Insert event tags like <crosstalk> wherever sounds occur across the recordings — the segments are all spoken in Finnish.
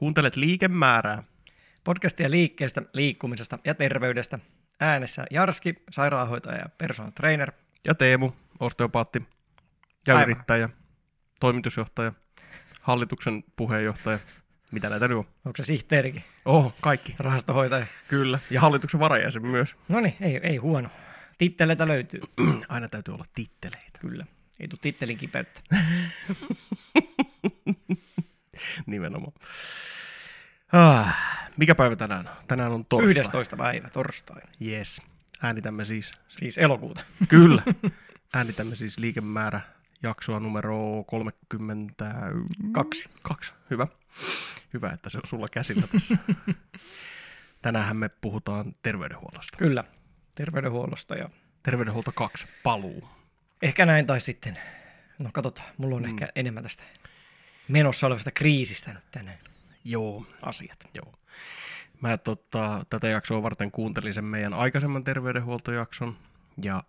Kuuntelet liikemäärää. Podcastia liikkeestä, liikkumisesta ja terveydestä. Äänessä Jarski, sairaanhoitaja ja personal trainer. Ja Teemu, osteopaatti ja Aivan. yrittäjä, toimitusjohtaja, hallituksen puheenjohtaja. Mitä näitä nyt on? Onko se sihteerikin, Oh, kaikki. rahastohoitaja? Kyllä. Ja hallituksen varajäsen myös. No niin, ei, ei huono. Titteleitä löytyy. Aina täytyy olla titteleitä. Kyllä. Ei tule tittelin kipeyttä. <laughs> <laughs> Nimenomaan. Ah, mikä päivä tänään on? Tänään on torstai. 11. päivä, torstai. Yes. Äänitämme siis, Siis elokuuta. <laughs> kyllä, <laughs> äänitämme siis liikemäärä jaksoa numero 32. Kaksi. Hyvä. Hyvä, että se on sulla käsillä tässä. Tänään me puhutaan terveydenhuollosta. Kyllä. Terveydenhuollosta ja Terveydenhuolto 2, paluu. ehkä näin tai sitten, no katsotaan, mulla on mm. ehkä enemmän tästä menossa olevasta kriisistä nyt tänään Joo, asiat. joo. Mä tota, tätä jaksoa varten kuuntelin sen meidän aikaisemman terveydenhuoltojakson ja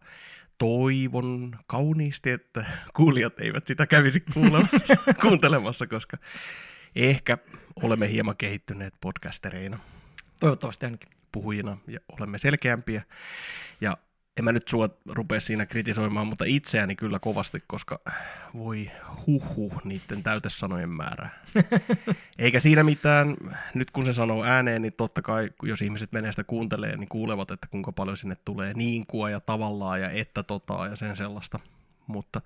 toivon kauniisti, että <laughs> kuulijat eivät sitä kävisi kuulemassa, <laughs> kuuntelemassa, koska ehkä olemme hieman kehittyneet podcastereina, Toivottavasti ainakin. puhujina ja olemme selkeämpiä. Ja en mä nyt sua rupea siinä kritisoimaan, mutta itseäni kyllä kovasti, koska voi huhu niiden täytesanojen määrää. <laughs> Eikä siinä mitään, nyt kun se sanoo ääneen, niin totta kai, jos ihmiset menee sitä kuuntelee, niin kuulevat, että kuinka paljon sinne tulee niinkua ja tavallaan ja että totaa ja sen sellaista. Mutta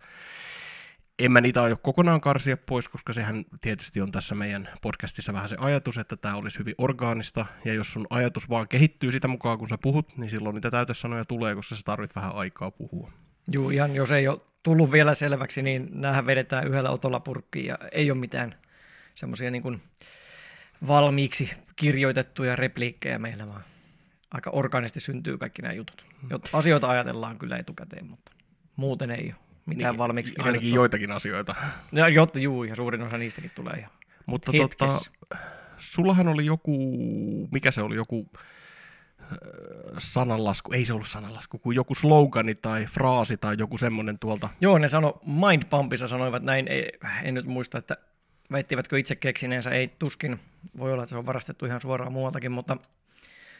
en mä niitä aio kokonaan karsia pois, koska sehän tietysti on tässä meidän podcastissa vähän se ajatus, että tämä olisi hyvin orgaanista, ja jos sun ajatus vaan kehittyy sitä mukaan, kun sä puhut, niin silloin niitä täytesanoja tulee, koska sä tarvit vähän aikaa puhua. Juu, ihan jos ei ole tullut vielä selväksi, niin näähän vedetään yhdellä otolla purkkiin ja ei ole mitään semmoisia niin kuin valmiiksi kirjoitettuja repliikkejä meillä, vaan aika organisti syntyy kaikki nämä jutut. Jot- Asioita ajatellaan kyllä etukäteen, mutta muuten ei ole mitään Niin, valmiiksi Ainakin kirjoitettua. joitakin asioita. Ja, jotta, juu, ja suurin osa niistäkin tulee ihan Mutta tota, sullahan oli joku, mikä se oli, joku äh, sananlasku, ei se ollut sananlasku, kuin joku slogani tai fraasi tai joku semmoinen tuolta. Joo, ne sano, Mindpumpissa sanoivat näin, ei, en nyt muista, että väittivätkö itse keksineensä, ei tuskin, voi olla, että se on varastettu ihan suoraan muualtakin, mutta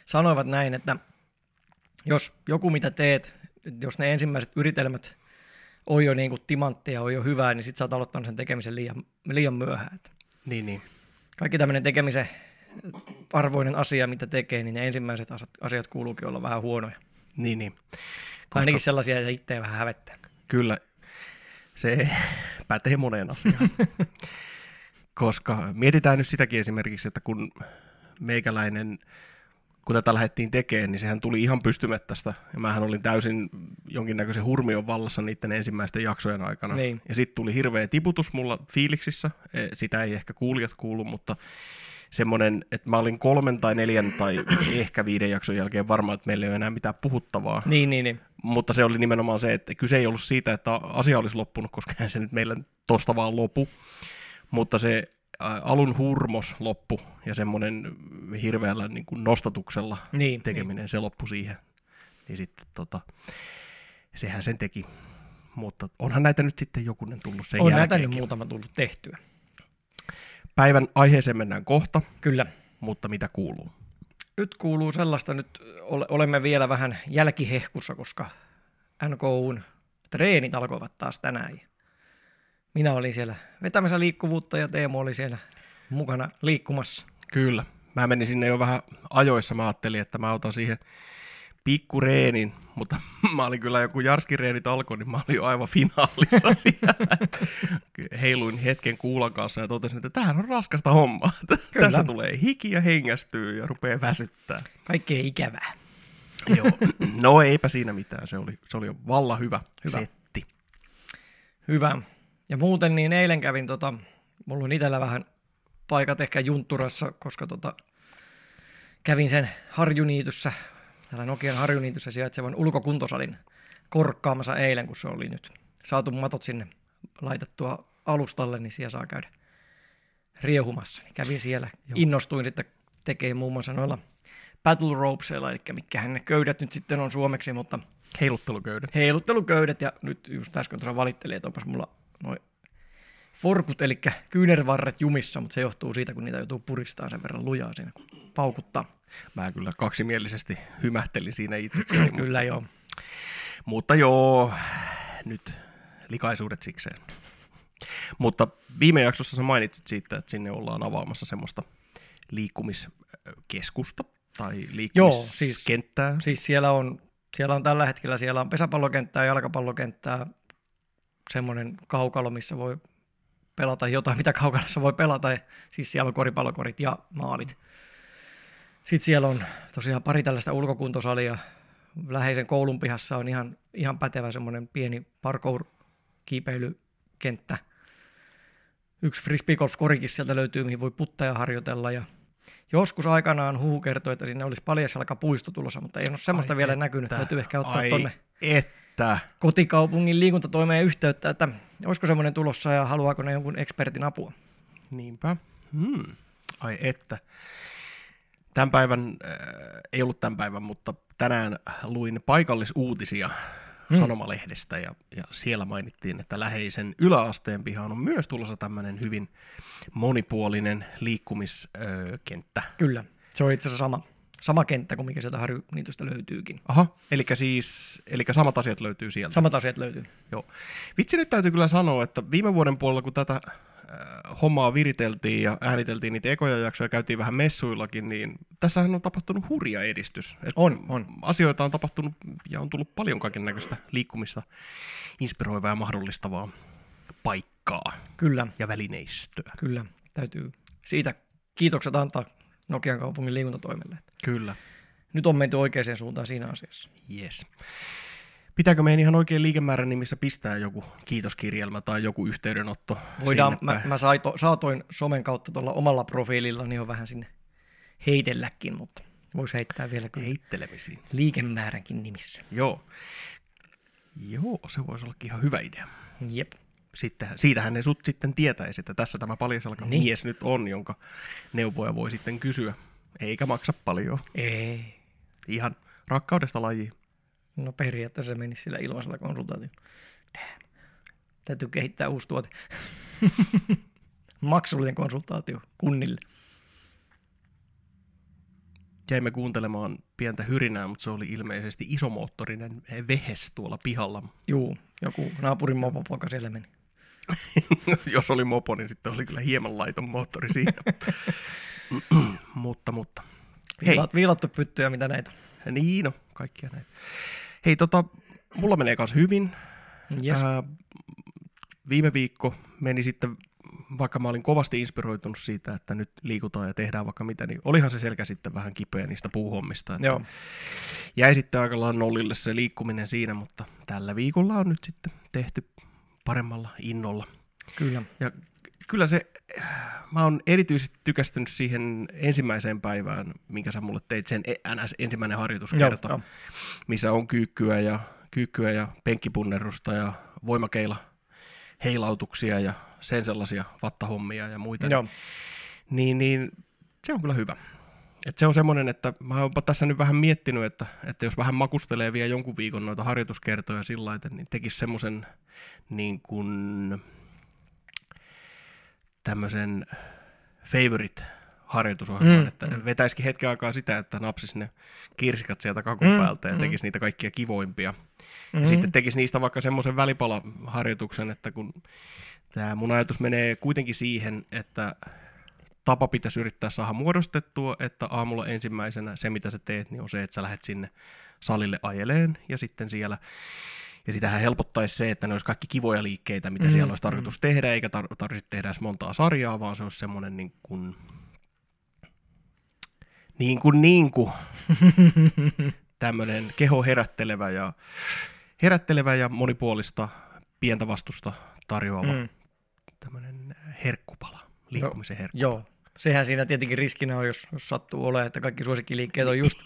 sanoivat näin, että jos joku mitä teet, jos ne ensimmäiset yritelmät on jo niin kuin timanttia, on jo hyvää, niin sit sä oot aloittanut sen tekemisen liian, liian myöhään. Niin, niin. kaikki tämmöinen tekemisen arvoinen asia, mitä tekee, niin ne ensimmäiset asiat, asiat kuuluukin olla vähän huonoja. Niin, niin. Koska... Ainakin sellaisia, että itseä vähän hävettää. Kyllä, se <laughs> pätee moneen asiaan. <laughs> Koska mietitään nyt sitäkin esimerkiksi, että kun meikäläinen, kun tätä lähdettiin tekemään, niin sehän tuli ihan pystymettästä. Ja mähän olin täysin jonkinnäköisen hurmion vallassa niiden ensimmäisten jaksojen aikana. Niin. Ja sitten tuli hirveä tiputus mulla fiiliksissä. E, Sitä ei ehkä kuulijat kuulu, mutta semmoinen, että mä olin kolmen tai neljän tai <clears throat> ehkä viiden jakson jälkeen varma, että meillä ei ole enää mitään puhuttavaa Niin, niin, niin. mutta se oli nimenomaan se, että kyse ei ollut siitä, että asia olisi loppunut, koska se nyt meillä tosta vaan lopu, mutta se alun hurmos loppu ja semmoinen hirveällä niin kuin nostatuksella Niin, tekeminen, se loppui siihen. Niin sitten tota, sehän sen teki. Mutta onhan näitä nyt sitten jokunen tullut sen On näitä nyt muutama tullut tehtyä. Päivän aiheeseen mennään kohta, Kyllä. mutta mitä kuuluu? Nyt kuuluu sellaista, nyt ole- olemme vielä vähän jälkihehkussa, koska NKUn treenit alkoivat taas tänään. Minä olin siellä vetämässä liikkuvuutta ja Teemu oli siellä mukana liikkumassa. Kyllä. Mä menin sinne jo vähän ajoissa. Mä ajattelin, että mä otan siihen pikkureenin, mutta <laughs> mä olin kyllä joku jarskireenit alkoi, niin mä olin jo aivan finaalissa <laughs> siellä. Heiluin hetken kuulan kanssa ja totesin, että tämähän on raskasta hommaa. <laughs> Kyllä. Tässä tulee hiki ja hengästyy ja rupeaa väsyttää. Kaikkea ikävää. Joo. No eipä siinä mitään, se oli, se oli jo valla hyvä, Hyvä. setti. Hyvä. Ja muuten niin eilen kävin, tota, mulla on itsellä vähän paikat ehkä juntturassa, koska tota, kävin sen harjuniityssä, täällä Nokian harjuniityssä sijaitsevan ulkokuntosalin korkkaamassa eilen, kun se oli nyt saatu matot sinne laitettua alustalle, niin siellä saa käydä riehumassa. Niin kävin siellä, Joo. Innostuin sitten tekemään muun muassa noilla battle ropesilla, eli mikä ne köydät nyt sitten on suomeksi, mutta Heilutteluköydet. heilutteluköydet ja nyt just äsken tuossa valittelin, että onpas mulla noin forkut, eli kyynärvarret jumissa, mutta se johtuu siitä, kun niitä joutuu puristamaan sen verran lujaa siinä, kun paukuttaa. Mä kyllä kaksimielisesti hymähtelin siinä itsekseni. <clears throat> Kyllä joo. Mutta joo, nyt likaisuudet sikseen. Mutta viime jaksossa sä mainitsit siitä, että sinne ollaan avaamassa semmoista liikkumiskeskusta tai liikkumiskenttää. Joo, siis, siis siellä, on, siellä on tällä hetkellä siellä on pesäpallokenttää, jalkapallokenttää, semmoinen kaukalo, missä voi pelata jotain, mitä kaukalossa voi pelata. Siis siellä on koripallokorit ja maalit. Sitten siellä on tosiaan pari tällaista ulkokuntosalia. Läheisen koulun pihassa on ihan, ihan pätevä semmoinen pieni parkour-kiipeilykenttä. Yksi frisbeegolf-korikin sieltä löytyy, mihin voi putteja harjoitella. Ja joskus aikanaan huhu kertoi, että sinne olisi puisto tulossa, mutta ei ole semmoista ai vielä että, näkynyt. Täytyy ehkä ottaa ai tonne että. kotikaupungin liikuntatoimeen yhteyttä, että olisiko semmoinen tulossa ja haluaako ne jonkun ekspertin apua. Niinpä. Hmm. Ai että. Tämän päivän, äh, ei ollut tämän päivän, mutta tänään luin paikallisuutisia hmm. sanomalehdestä ja, ja siellä mainittiin, että läheisen yläasteen pihaan on myös tulossa tämmöinen hyvin monipuolinen liikkumiskenttä. Kyllä, se on itse asiassa sama, sama kenttä kuin mikä sieltä Harju-niitystä löytyykin. Aha, eli siis eli samat asiat löytyy sieltä. Samat asiat löytyy. Joo. Vitsi nyt täytyy kyllä sanoa, että viime vuoden puolella, kun tätä Äh, hommaa viriteltiin ja ääniteltiin niitä ekoja jaksoja, käytiin vähän messuillakin, niin tässähän on tapahtunut hurja edistys. Et on, on. Asioita on tapahtunut ja on tullut paljon kaiken näköistä liikkumista, inspiroivaa ja mahdollistavaa paikkaa Kyllä. ja välineistöä. Kyllä, täytyy siitä kiitokset antaa Nokian kaupungin liikuntatoimelle. Kyllä. Nyt on menty oikeaan suuntaan siinä asiassa. Yes. Pitääkö meidän ihan oikein liikemäärän nimissä pistää joku kiitoskirjelmä tai joku yhteydenotto? Voidaan, mä, mä saito, saatoin somen kautta tuolla omalla profiililla, niin on vähän sinne heitelläkin, mutta voisi heittää vielä kyllä Heittelemisiin. liikemääränkin nimissä. Joo. Joo, se voisi olla ihan hyvä idea. Jep. Sitten, siitähän ne sut sitten tietäisi, että tässä tämä paljasalka niin. mies nyt on, jonka neuvoja voi sitten kysyä. Eikä maksa paljon. Ei. Ihan rakkaudesta lajiin. No periaatteessa se menisi sillä ilmaisella konsultaatiolla. Damn. Täytyy kehittää uusi tuote. <laughs> Maksullinen konsultaatio kunnille. Jäimme kuuntelemaan pientä hyrinää, mutta se oli ilmeisesti isomoottorinen vehes tuolla pihalla. Juu, joku naapurin mopopoika siellä meni. <laughs> Jos oli mopo, niin sitten oli kyllä hieman laiton moottori siinä. <laughs> <clears throat> mutta, mutta. Hei. Viilattu pyttyjä, mitä näitä? Niin, no, kaikkia näitä. Hei, tota, mulla menee kanssa hyvin. Yes. Ää, viime viikko meni sitten, vaikka mä olin kovasti inspiroitunut siitä, että nyt liikutaan ja tehdään vaikka mitä, niin olihan se selkä sitten vähän kipeä niistä puuhommista. Että Joo. Jäi sitten aika nollille se liikkuminen siinä, mutta tällä viikolla on nyt sitten tehty paremmalla innolla. Kyllä. Ja kyllä se, mä oon erityisesti tykästynyt siihen ensimmäiseen päivään, minkä sä mulle teit, sen NS ensimmäinen harjoituskerta, Joo, missä on kyykkyä ja, kyykkyä ja penkkipunnerusta ja voimakeila heilautuksia ja sen sellaisia vattahommia ja muita. Joo. Niin, niin se on kyllä hyvä. Et se on semmoinen, että mä oon tässä nyt vähän miettinyt, että, että jos vähän makustelee vielä jonkun viikon noita harjoituskertoja sillä lailla, niin tekisi semmoisen niin kuin tämmöisen favorite harjoitusohjelman, mm, että mm. vetäisikin hetken aikaa sitä, että napsisi ne kirsikat sieltä kakun mm, päältä ja mm. tekisi niitä kaikkia kivoimpia. Mm. Ja sitten tekisi niistä vaikka semmoisen välipalaharjoituksen, että kun tämä mun ajatus menee kuitenkin siihen, että tapa pitäisi yrittää saada muodostettua, että aamulla ensimmäisenä se, mitä sä teet, niin on se, että sä lähdet sinne salille ajeleen ja sitten siellä ja sitähän helpottaisi se, että ne olisi kaikki kivoja liikkeitä, mitä mm, siellä olisi tarkoitus mm. tehdä, eikä tar- tarvitsisi tehdä edes montaa sarjaa, vaan se olisi semmoinen niin kuin, niin kuin, niin kuin <laughs> tämmöinen keho herättelevä ja, herättelevä ja monipuolista pientä vastusta tarjoava mm. tämmöinen herkkupala, liikkumisen herkkupala. Joo, sehän siinä tietenkin riskinä on, jos, jos sattuu olemaan, että kaikki suosikkiliikkeet on just,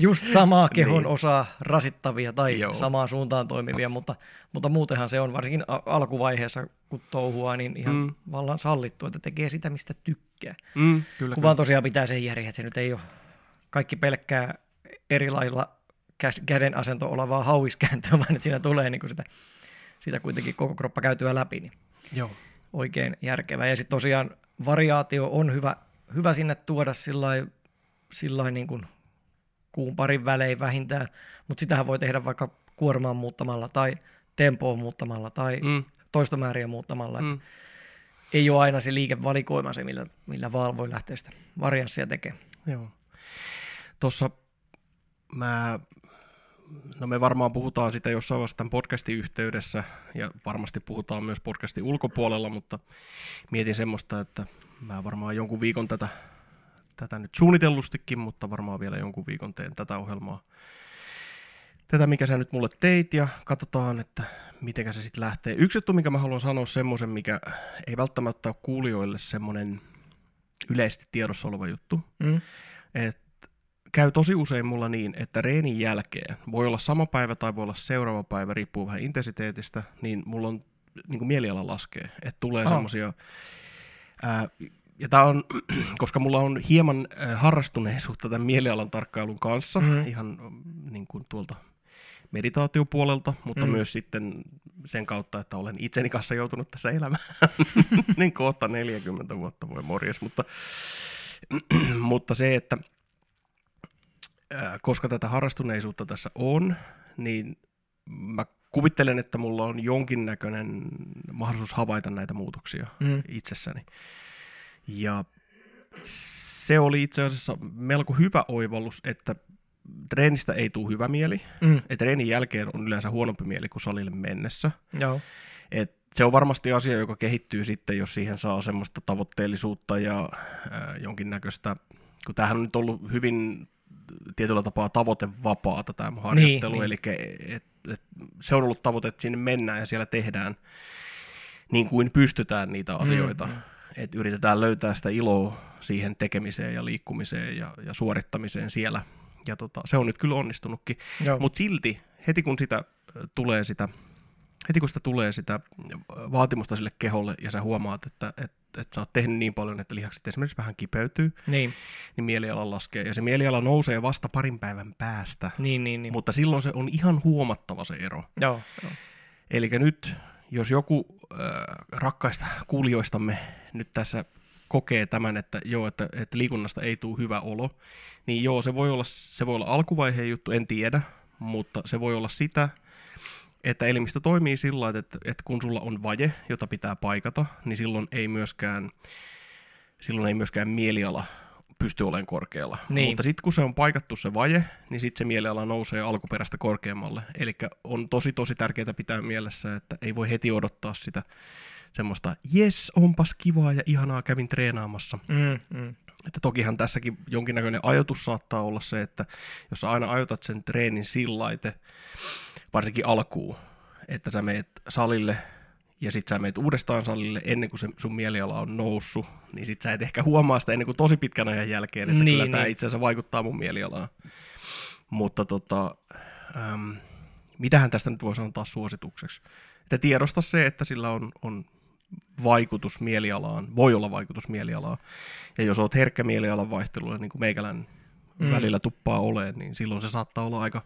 just samaa <laughs> kehon niin. osaa rasittavia tai Joo. samaan suuntaan toimivia, mutta, mutta muutenhan se on varsinkin alkuvaiheessa, kun touhua, niin ihan mm. vallan sallittu, että tekee sitä, mistä tykkää. Mm, kyllä, kun vaan tosiaan pitää sen järjen, että se nyt ei ole kaikki pelkkää eri lailla käden asento olevaa hauiskääntöä, <laughs> vaan että siinä tulee niin kuin sitä, sitä kuitenkin koko kroppa käytyä läpi. Niin Joo. oikein järkevä. Ja sitten tosiaan variaatio on hyvä, hyvä sinne tuoda sillä niin kuin kuun parin välein vähintään, mutta sitähän voi tehdä vaikka kuormaan muuttamalla tai tempoa muuttamalla tai mm. toistomääriä muuttamalla. Mm. Ei ole aina se liikevalikoima se, millä, millä vaan voi lähteä sitä varianssia tekemään. Joo. Tuossa mä, no me varmaan puhutaan sitä jossain vaiheessa tämän podcastin yhteydessä ja varmasti puhutaan myös podcastin ulkopuolella, mutta mietin semmoista, että mä varmaan jonkun viikon tätä, tätä nyt suunnitellustikin, mutta varmaan vielä jonkun viikon teen tätä ohjelmaa tätä, mikä sä nyt mulle teit, ja katsotaan, että miten se sitten lähtee. Yksi juttu, mikä mä haluan sanoa semmoisen, mikä ei välttämättä ole kuulijoille semmoinen yleisesti tiedossa oleva juttu, mm. että käy tosi usein mulla niin, että reenin jälkeen, voi olla sama päivä tai voi olla seuraava päivä, riippuu vähän intensiteetistä, niin mulla on niin kuin mieliala laskee, että tulee oh. semmoisia ja tämä on, <clears throat> koska mulla on hieman harrastuneisuutta tämän mielialan tarkkailun kanssa, mm. ihan niin kuin tuolta meditaatiopuolelta, mutta mm. myös sitten sen kautta, että olen itseni kanssa joutunut tässä elämään. <laughs> niin kohta 40 vuotta voi morjes, mutta, <clears throat> mutta se, että koska tätä harrastuneisuutta tässä on, niin mä kuvittelen, että mulla on jonkinnäköinen mahdollisuus havaita näitä muutoksia mm. itsessäni. Ja se oli itse asiassa melko hyvä oivallus, että treenistä ei tule hyvä mieli. Mm. että treenin jälkeen on yleensä huonompi mieli kuin salille mennessä. Joo. Et se on varmasti asia, joka kehittyy sitten, jos siihen saa semmoista tavoitteellisuutta ja äh, jonkinnäköistä, kun tämähän on nyt ollut hyvin tietyllä tapaa tavoitevapaata tämä harjoittelu, niin, eli niin. Et, et, se on ollut tavoite, että sinne mennään ja siellä tehdään niin kuin pystytään niitä asioita. Mm, mm. Että yritetään löytää sitä iloa siihen tekemiseen ja liikkumiseen ja, ja suorittamiseen siellä – ja tota, se on nyt kyllä onnistunutkin. Mutta silti, heti kun sitä tulee sitä heti kun sitä tulee sitä vaatimusta sille keholle ja sä huomaat, että, että, että sä oot tehnyt niin paljon, että lihakset esimerkiksi vähän kipeytyy, niin, niin mieliala laskee. Ja se mieliala nousee vasta parin päivän päästä, niin, niin, niin. mutta silloin se on ihan huomattava se ero. Joo, joo. Eli nyt, jos joku äh, rakkaista kuulijoistamme nyt tässä kokee tämän, että joo, että, että liikunnasta ei tule hyvä olo, niin joo, se voi olla, se voi olla alkuvaiheen juttu, en tiedä, mutta se voi olla sitä, että elimistö toimii sillä tavalla, että, että kun sulla on vaje, jota pitää paikata, niin silloin ei myöskään, silloin ei myöskään mieliala pysty olemaan korkealla. Niin. Mutta sitten kun se on paikattu se vaje, niin sitten se mieliala nousee alkuperäistä korkeammalle. Eli on tosi tosi tärkeää pitää mielessä, että ei voi heti odottaa sitä semmoista, jes, onpas kivaa ja ihanaa, kävin treenaamassa. Mm, mm. Että tokihan tässäkin jonkinnäköinen ajatus saattaa olla se, että jos sä aina ajotat sen treenin sillaite, varsinkin alkuun, että sä meet salille ja sit sä meet uudestaan salille ennen kuin se sun mieliala on noussut, niin sit sä et ehkä huomaa sitä ennen kuin tosi pitkän ajan jälkeen, että niin, kyllä niin. tämä itse asiassa vaikuttaa mun mielialaan. Mutta tota, äm, mitähän tästä nyt voisi antaa suositukseksi? Että tiedosta se, että sillä on, on vaikutus mielialaan, voi olla vaikutus mielialaan. Ja jos olet herkkä mielialan vaihtelulle, niin kuin meikälän mm. välillä tuppaa oleen, niin silloin se saattaa olla aika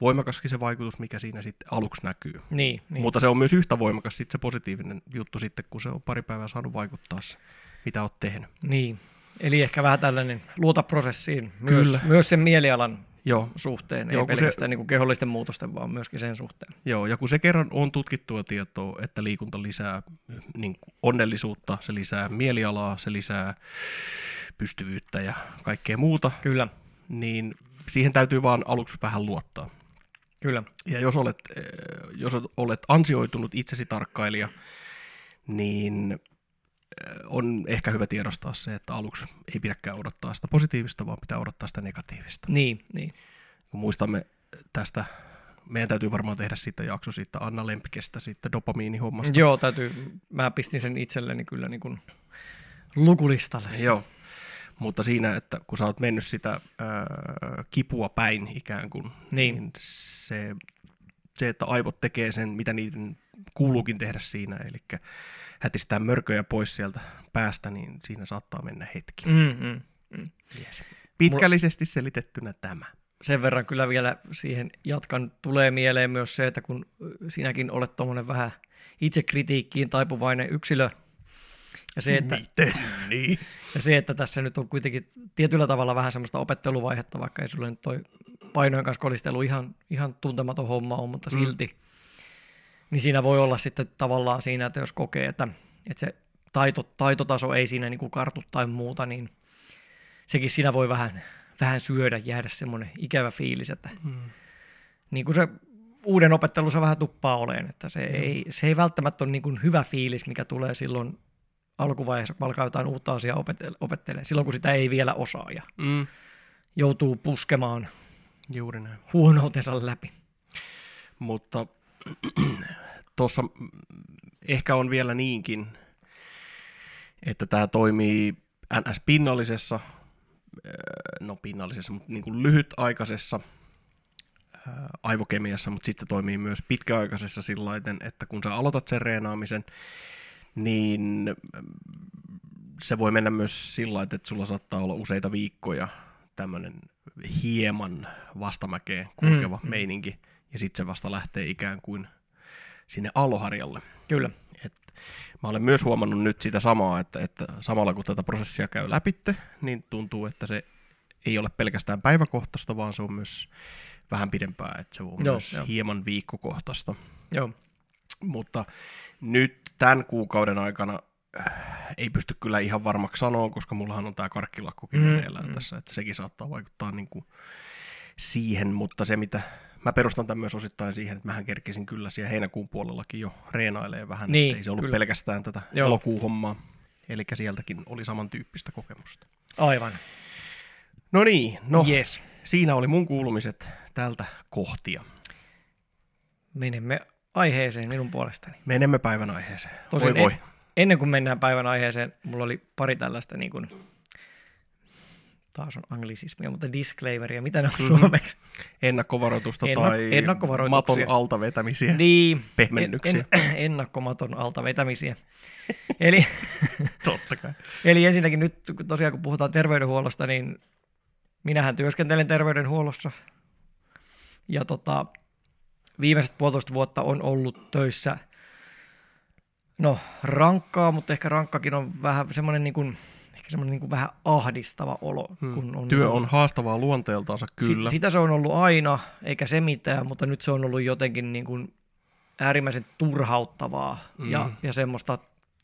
voimakaskin se vaikutus, mikä siinä sitten aluksi näkyy. Niin, niin. Mutta se on myös yhtä voimakas sitten se positiivinen juttu sitten, kun se on pari päivää saanut vaikuttaa se, mitä olet tehnyt. Niin, eli ehkä vähän tällainen luota prosessiin, myös, Kyllä. myös sen mielialan Joo. suhteen, Joo, ei pelkästään se, niin kuin kehollisten muutosten, vaan myöskin sen suhteen. Joo, ja kun se kerran on tutkittua tietoa, että liikunta lisää niin onnellisuutta, se lisää mielialaa, se lisää pystyvyyttä ja kaikkea muuta, Kyllä. niin siihen täytyy vaan aluksi vähän luottaa. Kyllä. Ja jos olet, eh, jos olet ansioitunut itsesi tarkkailija, niin on ehkä hyvä tiedostaa se, että aluksi ei pidäkään odottaa sitä positiivista, vaan pitää odottaa sitä negatiivista. Niin, niin. Kun muistamme tästä, meidän täytyy varmaan tehdä siitä jakso siitä Anna Lempikestä, siitä dopamiinihommasta. Joo, täytyy. Mä pistin sen itselleni kyllä niin kuin lukulistalle. Joo, mutta siinä, että kun sä oot mennyt sitä ää, kipua päin ikään kuin, niin, niin se, se, että aivot tekee sen, mitä niiden kuuluukin tehdä siinä, eli hätistää mörköjä pois sieltä päästä, niin siinä saattaa mennä hetki. Mm, mm, mm. Yes. Pitkällisesti selitettynä tämä. Sen verran kyllä vielä siihen jatkan. Tulee mieleen myös se, että kun sinäkin olet tuommoinen vähän itsekritiikkiin taipuvainen yksilö, Ja se, että, Miten niin? ja se, että tässä nyt on kuitenkin tietyllä tavalla vähän semmoista opetteluvaihetta, vaikka ei sulle nyt toi painojen kanssa kolistelu ihan, ihan tuntematon homma on, mutta Mm. Niin siinä voi olla sitten tavallaan siinä, että jos kokee, että, että se taito, taitotaso ei siinä niin kuin kartu tai muuta, niin sekin siinä voi vähän, vähän syödä, jäädä semmoinen ikävä fiilis, että Mm. niin kuin se uuden opettelussa vähän tuppaa oleen, että se, Mm. ei, se ei välttämättä ole niin kuin hyvä fiilis, mikä tulee silloin alkuvaiheessa, kun alkaa jotain uutta asiaa opetelle, opettelemaan, silloin kun sitä ei vielä osaa ja Mm. joutuu puskemaan Juuri näin. huonoutensa läpi. Mutta tuossa ehkä on vielä niinkin, että tämä toimii NS-pinnallisessa, öö, no pinnallisessa, mutta niin kuin lyhytaikaisessa öö, aivokemiassa, mutta sitten toimii myös pitkäaikaisessa sillä että kun sä aloitat sen reenaamisen, niin mm, se voi mennä myös sillä että sulla saattaa olla useita viikkoja tämmöinen hieman vastamäkeen kulkeva mm, mm. meininki, ja sitten se vasta lähtee ikään kuin sinne aloharjalle. Kyllä. Et mä olen myös huomannut nyt sitä samaa, että, että samalla kun tätä prosessia käy läpitte, niin tuntuu, että se ei ole pelkästään päiväkohtaista, vaan se on myös vähän pidempää, että se on Joo, myös joo. hieman viikkokohtaista. Joo. Mutta nyt tämän kuukauden aikana äh, ei pysty kyllä ihan varmaksi sanoa, koska mullahan on tämä karkkilakkokin Mm, meneillään mm. mm. tässä, että sekin saattaa vaikuttaa niin kuin siihen, mutta se mitä, mä perustan tämän myös osittain siihen, että mähän kerkisin kyllä siellä heinäkuun puolellakin jo reenailee vähän, Niin, ei se ollut kyllä. pelkästään tätä Joo. elokuun hommaa, eli sieltäkin oli samantyyppistä kokemusta. Aivan. No niin, no Yes. siinä oli mun kuulumiset tältä kohtia. Menemme aiheeseen minun puolestani. Menemme päivän aiheeseen. Tosin voi voi. En, ennen kuin mennään päivän aiheeseen, mulla oli pari tällaista niin kuin, taas on anglisismia, mutta disclaimeria, mitä ne on Mhm. suomeksi? Ennakkovaroitusta Ennak- tai ennakkovaroituksia. maton alta vetämisiä. Niin, Pehmennyksiä. En, en, ennakkomaton alta vetämisiä. eli, <laughs> Totta kai. eli ensinnäkin nyt kun tosiaan kun puhutaan terveydenhuollosta, niin minähän työskentelen terveydenhuollossa. Ja tota, viimeiset puolitoista vuotta on ollut töissä, no rankkaa, mutta ehkä rankkakin on vähän semmoinen niin kuin, semmoinen niin kuin vähän ahdistava olo. Hmm. Kun on Työ ollut- on haastavaa luonteeltaansa kyllä. Si- sitä se on ollut aina, eikä se mitään, mutta nyt se on ollut jotenkin niin kuin äärimmäisen turhauttavaa mm. ja, ja semmoista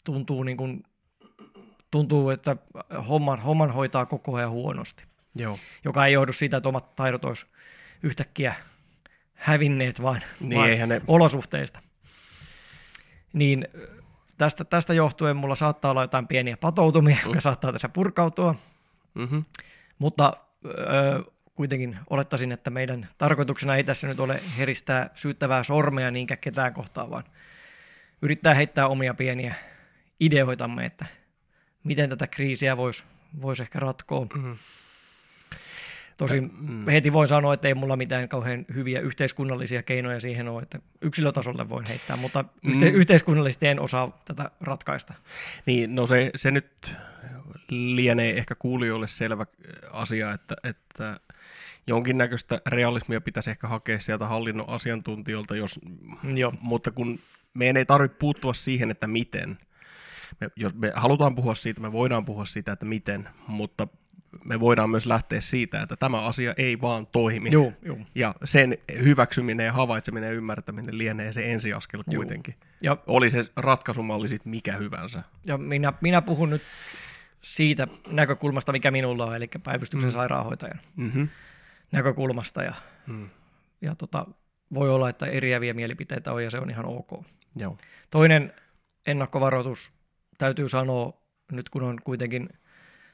tuntuu, niin kuin, tuntuu, että homman, homman hoitaa koko ajan huonosti, Joo. joka ei johdu siitä, että omat taidot olisi yhtäkkiä hävinneet, vaan, Niin vaan ne, olosuhteista. Niin tästä, tästä johtuen mulla saattaa olla jotain pieniä patoutumia, Mm. jotka saattaa tässä purkautua, mm-hmm. mutta öö, kuitenkin olettaisin, että meidän tarkoituksena ei tässä nyt ole heristää syyttävää sormea niinkään ketään kohtaan, vaan yrittää heittää omia pieniä ideoitamme, että miten tätä kriisiä voisi vois ehkä ratkoa. Mm-hmm. Tosin Mm. heti voin sanoa, että ei mulla mitään kauhean hyviä yhteiskunnallisia keinoja siihen ole, että yksilötasolle voin heittää, mutta yhte- Mm. yhteiskunnallisesti en osaa tätä ratkaista. Niin, no se, se nyt lienee ehkä kuulijoille selvä asia, että, että jonkinnäköistä realismia pitäisi ehkä hakea sieltä hallinnon asiantuntijoilta, jos, Joo, mutta kun meidän ei tarvitse puuttua siihen, että miten. Me, jos me halutaan puhua siitä, me voidaan puhua siitä, että miten, mutta me voidaan myös lähteä siitä, että tämä asia ei vaan toimi. joo, joo. Ja sen hyväksyminen ja havaitseminen ja ymmärtäminen lienee se ensiaskel kuitenkin. Ja Oli se ratkaisumalli sitten mikä hyvänsä. Ja minä, minä puhun nyt siitä näkökulmasta, mikä minulla on, eli päivystyksen Mm. sairaanhoitajan Mm-hmm. näkökulmasta. Ja, Mm. ja tota, voi olla, että eriäviä mielipiteitä on, ja se on ihan ok. Joo. Toinen ennakkovaroitus täytyy sanoa, nyt kun on kuitenkin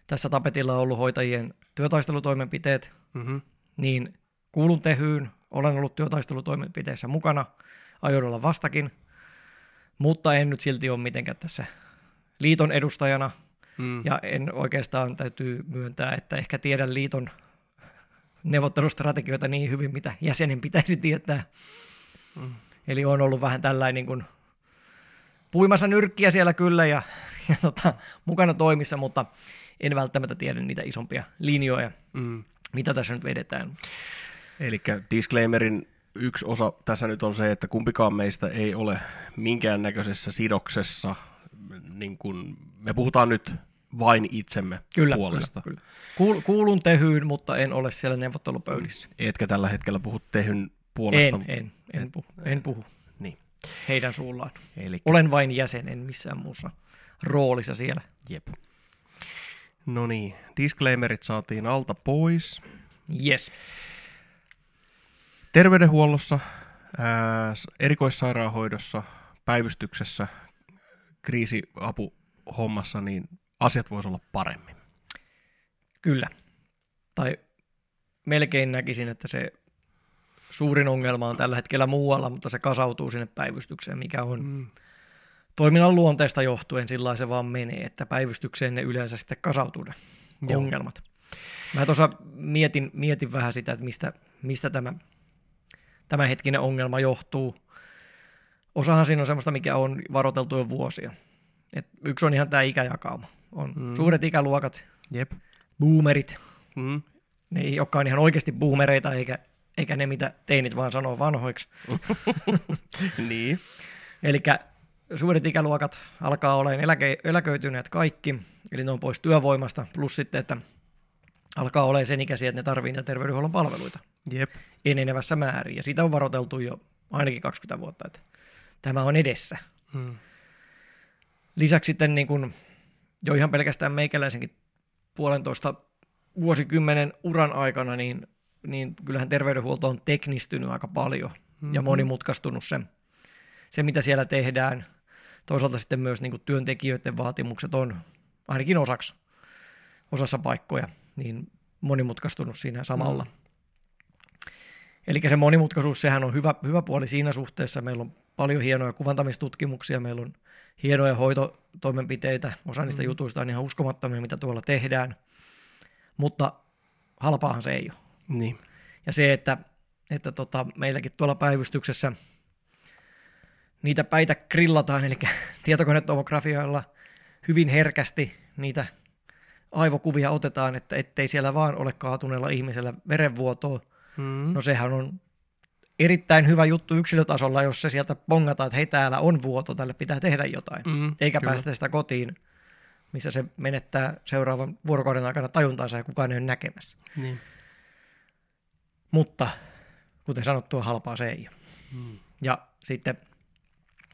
tässä tapetilla ollut hoitajien työtaistelutoimenpiteet, Mm-hmm. niin kuulun tehyyn, olen ollut työtaistelutoimenpiteissä mukana, aion olla vastakin, mutta en nyt silti ole mitenkään tässä liiton edustajana, Mm. Ja en oikeastaan täytyy myöntää, että ehkä tiedän liiton neuvottelustrategioita niin hyvin, mitä jäsenen pitäisi tietää. Mm. Eli on ollut vähän tällainen niin kuin puimassa nyrkkiä siellä kyllä ja, ja tota, mukana toimissa, mutta en välttämättä tiedä niitä isompia linjoja, Mm. mitä tässä nyt vedetään. Eli disclaimerin yksi osa tässä nyt on se, että kumpikaan meistä ei ole minkäännäköisessä sidoksessa niin kun, me puhutaan nyt vain itsemme Kyllä, puolesta. kyllä, kyllä. Kuul- kuulun tehyyn, mutta en ole siellä neuvottelupöydissä. Etkä tällä hetkellä puhu tehyn puolesta. En, en, en, puhu, en puhu Niin. heidän suullaan. Eli Olen vain jäsen, en missään muussa roolissa siellä. jep. No niin, disclaimerit saatiin alta pois. Yes. Terveydenhuollossa, ää, erikoissairaanhoidossa, päivystyksessä, kriisiapuhommassa, niin asiat voisi olla paremmin. Kyllä. Tai melkein näkisin, että se suurin ongelma on tällä hetkellä muualla, mutta se kasautuu sinne päivystykseen, mikä on Mm. Toiminnan luonteesta johtuen sillä se vaan menee, että päivystykseen ne yleensä sitten kasautuu ne Joo. ongelmat. Mä tuossa mietin, mietin vähän sitä, että mistä, mistä tämä, tämä hetkinen ongelma johtuu. Osahan siinä on semmoista, mikä on varoteltu jo vuosia. Et yksi on ihan tämä ikäjakauma. On mm. suuret ikäluokat, Jep. boomerit, Mm. ne ei olekaan ihan oikeasti boomereita, eikä, eikä ne, mitä teinit vaan sanoo vanhoiksi. <laughs> niin. Eli suuret ikäluokat alkaa olemaan eläke, eläköityneet kaikki, eli ne on pois työvoimasta, plus sitten, että alkaa olemaan sen ikäisiä, että ne tarvitsee niitä terveydenhuollon palveluita Jep. enenevässä määrin. Ja siitä on varoiteltu jo ainakin 20 vuotta, että tämä on edessä. Mm. Lisäksi sitten niin kuin jo ihan pelkästään meikäläisenkin puolentoista vuosikymmenen uran aikana, niin, niin kyllähän terveydenhuolto on teknistynyt aika paljon mm-hmm. ja Mhm. monimutkaistunut se, se, mitä siellä tehdään. Toisaalta sitten myös niin kuin työntekijöiden vaatimukset on ainakin osaksi, osassa paikkoja niin monimutkaistunut siinä samalla. Mm. Eli se monimutkaisuus, sehän on hyvä, hyvä puoli siinä suhteessa. Meillä on paljon hienoja kuvantamistutkimuksia, meillä on hienoja hoitotoimenpiteitä, osa niistä mm. jutuista on ihan uskomattomia, mitä tuolla tehdään, mutta halpaahan se ei ole. Niin. Ja se, että, että tota, meilläkin tuolla päivystyksessä niitä päitä grillataan, eli <laughs> tietokonetomografialla hyvin herkästi niitä aivokuvia otetaan, että ettei siellä vaan ole kaatuneella ihmisellä verenvuotoa. Mm. No sehän on erittäin hyvä juttu yksilötasolla, jos se sieltä pongataan, että hei täällä on vuoto, tälle pitää tehdä jotain. Mm. Eikä Kyllä. päästä sitä kotiin, missä se menettää seuraavan vuorokauden aikana tajuntaansa ja kukaan ei ole näkemässä. Niin. Mutta kuten sanottua, halpaa se ei ole. Mm. Ja sitten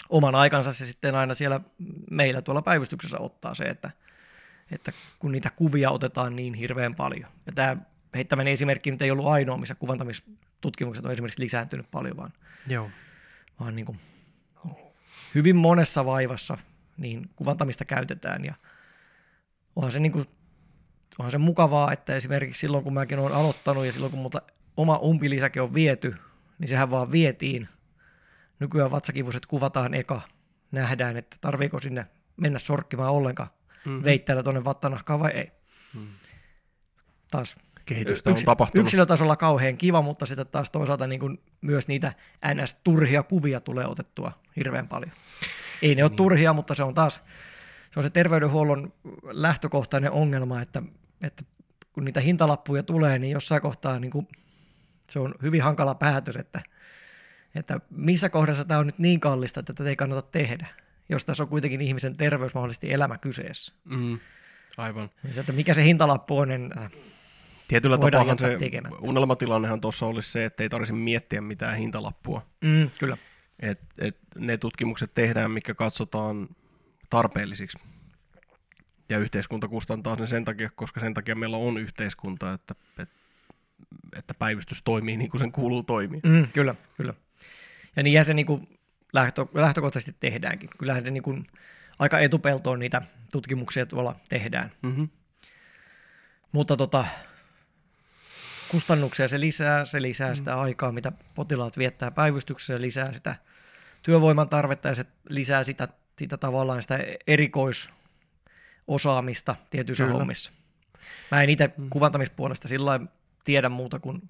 oman aikansa se sitten aina siellä meillä tuolla päivystyksessä ottaa se, että, että kun niitä kuvia otetaan niin hirveän paljon. Ja tämä heittämäni esimerkki nyt ei ollut ainoa, missä kuvantamistutkimukset on esimerkiksi lisääntynyt paljon, vaan, Joo. vaan niin kuin hyvin monessa vaivassa niin kuvantamista käytetään. Ja onhan se, niin kuin, onhan se mukavaa, että esimerkiksi silloin kun mäkin olen aloittanut ja silloin kun multa oma umpilisäkin on viety, niin sehän vaan vietiin. Nykyään vatsakivuset kuvataan eka, nähdään, että tarviiko sinne mennä sorkkimaan ollenkaan Mm. veitteellä tuonne vattanahkaan vai ei. Mm. Taas Kehitystä on tapahtunut. yksilötasolla kauhean kiva, mutta sitten taas toisaalta niin kuin myös niitä NS-turhia kuvia tulee otettua hirveän paljon. Ei ne ole Niin. turhia, mutta se on taas se, on se terveydenhuollon lähtökohtainen ongelma, että, että kun niitä hintalappuja tulee, niin jossain kohtaa niin kuin, se on hyvin hankala päätös, että, että missä kohdassa tämä on nyt niin kallista, että tätä ei kannata tehdä, jos tässä on kuitenkin ihmisen terveys, mahdollisesti elämä kyseessä. Mm. Aivan. Niin se, että mikä se hintalappu on, niin äh, Tietyllä tapaa se tekemättä. unelmatilannehan tuossa olisi se, että ei tarvitse miettiä mitään hintalappua. mm, kyllä. Et, et ne tutkimukset tehdään, mikä katsotaan tarpeellisiksi. Ja yhteiskunta kustantaa sen sen takia, koska sen takia meillä on yhteiskunta, että, että, että päivystys toimii niin kuin sen kuuluu toimia. Mm, kyllä, kyllä. Ja niin se niin kuin lähtö, lähtökohtaisesti tehdäänkin. Kyllähän se niin kuin aika etupeltoon niitä tutkimuksia tuolla tehdään. Mm-hmm. Mutta tota, kustannuksia se lisää, se lisää sitä aikaa, mitä potilaat viettää päivystyksessä, se lisää sitä työvoiman tarvetta ja se lisää sitä, sitä tavallaan sitä erikoisosaamista tietyissä Kyllä. hommissa. Mä en itse kuvantamispuolesta sillä tiedä muuta kuin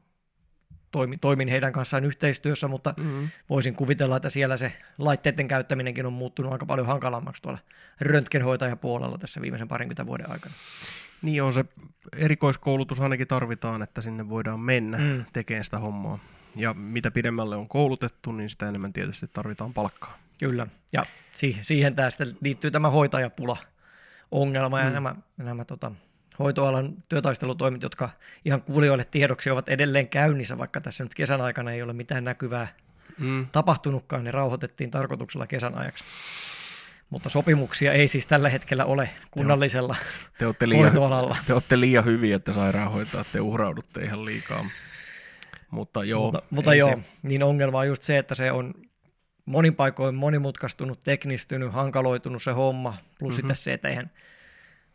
toimi, toimin heidän kanssaan yhteistyössä, mutta Mm-hmm. voisin kuvitella, että siellä se laitteiden käyttäminenkin on muuttunut aika paljon hankalammaksi tuolla röntgenhoitajapuolella tässä viimeisen parinkymmentä vuoden aikana. Niin on se erikoiskoulutus ainakin tarvitaan, että sinne voidaan mennä Mm. tekemään sitä hommaa. Ja mitä pidemmälle on koulutettu, niin sitä enemmän tietysti tarvitaan palkkaa. Kyllä, ja siihen, siihen tämä sitten liittyy tämä hoitajapula ongelma mm. ja nämä, nämä tota, hoitoalan työtaistelutoimit, jotka ihan kuulijoille tiedoksi ovat edelleen käynnissä, vaikka tässä nyt kesän aikana ei ole mitään näkyvää mm. tapahtunutkaan, ne rauhoitettiin tarkoituksella kesän ajaksi. Mutta sopimuksia ei siis tällä hetkellä ole kunnallisella te olette liian, hoitoalalla. Te olette liian hyviä, että sairaanhoitajat te uhraudutte ihan liikaa. Mutta joo, mutta, mutta joo se... niin ongelma on just se, että se on monin paikoin monimutkaistunut, teknistynyt, hankaloitunut se homma, plus mm-hmm. sitten se, että eihän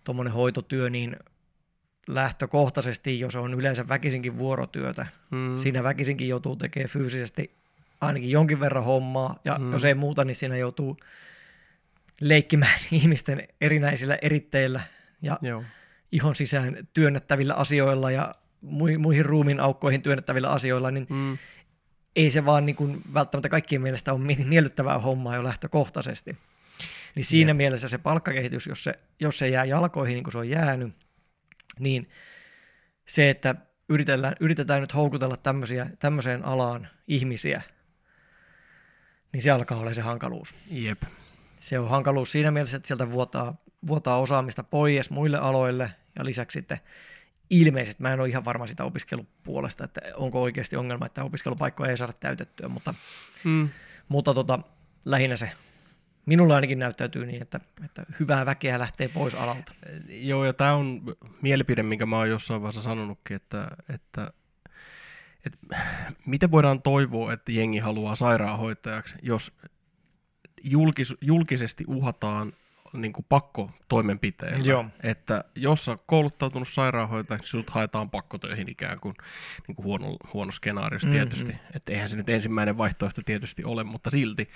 tuommoinen hoitotyö, niin lähtökohtaisesti, jos on yleensä väkisinkin vuorotyötä, mm. siinä väkisinkin joutuu tekemään fyysisesti ainakin jonkin verran hommaa, ja mm. jos ei muuta, niin siinä joutuu leikkimään <laughs> ihmisten erinäisillä eritteillä ja Joo. ihon sisään työnnettävillä asioilla ja muihin ruumiin aukkoihin työnnettävillä asioilla, niin mm. ei se vaan niin kuin välttämättä kaikkien mielestä ole miellyttävää hommaa jo lähtökohtaisesti. Niin siinä Jep. mielessä se palkkakehitys, jos se, jos se jää jalkoihin niin kuin se on jäänyt, niin se, että yritetään, yritetään nyt houkutella tämmöisiä, tämmöiseen alaan ihmisiä, niin se alkaa olla se hankaluus. Jep. Se on hankaluus siinä mielessä, että sieltä vuotaa, vuotaa osaamista pois muille aloille ja lisäksi sitten ilmeisesti, mä en ole ihan varma sitä opiskelupuolesta, että onko oikeasti ongelma, että opiskelupaikkoja ei saada täytettyä, mutta, mm. mutta tota, lähinnä se minulla ainakin näyttäytyy niin, että, että hyvää väkeä lähtee pois alalta. Joo, ja tämä on mielipide, minkä mä oon jossain vaiheessa sanonutkin, että, että, että miten voidaan toivoa, että jengi haluaa sairaanhoitajaksi, jos julkis, julkisesti uhataan niin kuin pakkotoimenpiteillä. Joo. Että jos on kouluttautunut sairaanhoitaja, niin sinut haetaan pakkotöihin ikään kuin, niin kuin huono, huono skenaario mm-hmm. tietysti. Että eihän se nyt ensimmäinen vaihtoehto tietysti ole, mutta silti.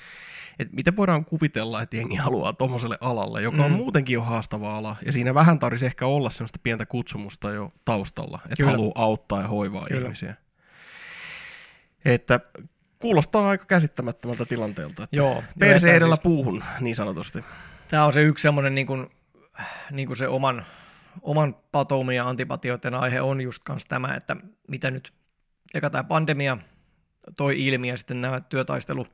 Että miten voidaan kuvitella, että jengi haluaa tuommoiselle alalle, joka on mm. muutenkin jo haastava ala, ja siinä vähän tarvitsisi ehkä olla sellaista pientä kutsumusta jo taustalla, että Kyllä. haluaa auttaa ja hoivaa Kyllä. ihmisiä. Että kuulostaa aika käsittämättömältä tilanteelta. Että Joo. Perse edellä siis... puuhun, niin sanotusti. Tämä on se yksi semmoinen niin kuin, niin kuin se oman, oman patoumin ja antipatioiden aihe on just kanssa tämä, että mitä nyt, eka tämä pandemia toi ilmi ja sitten nämä työtaistelu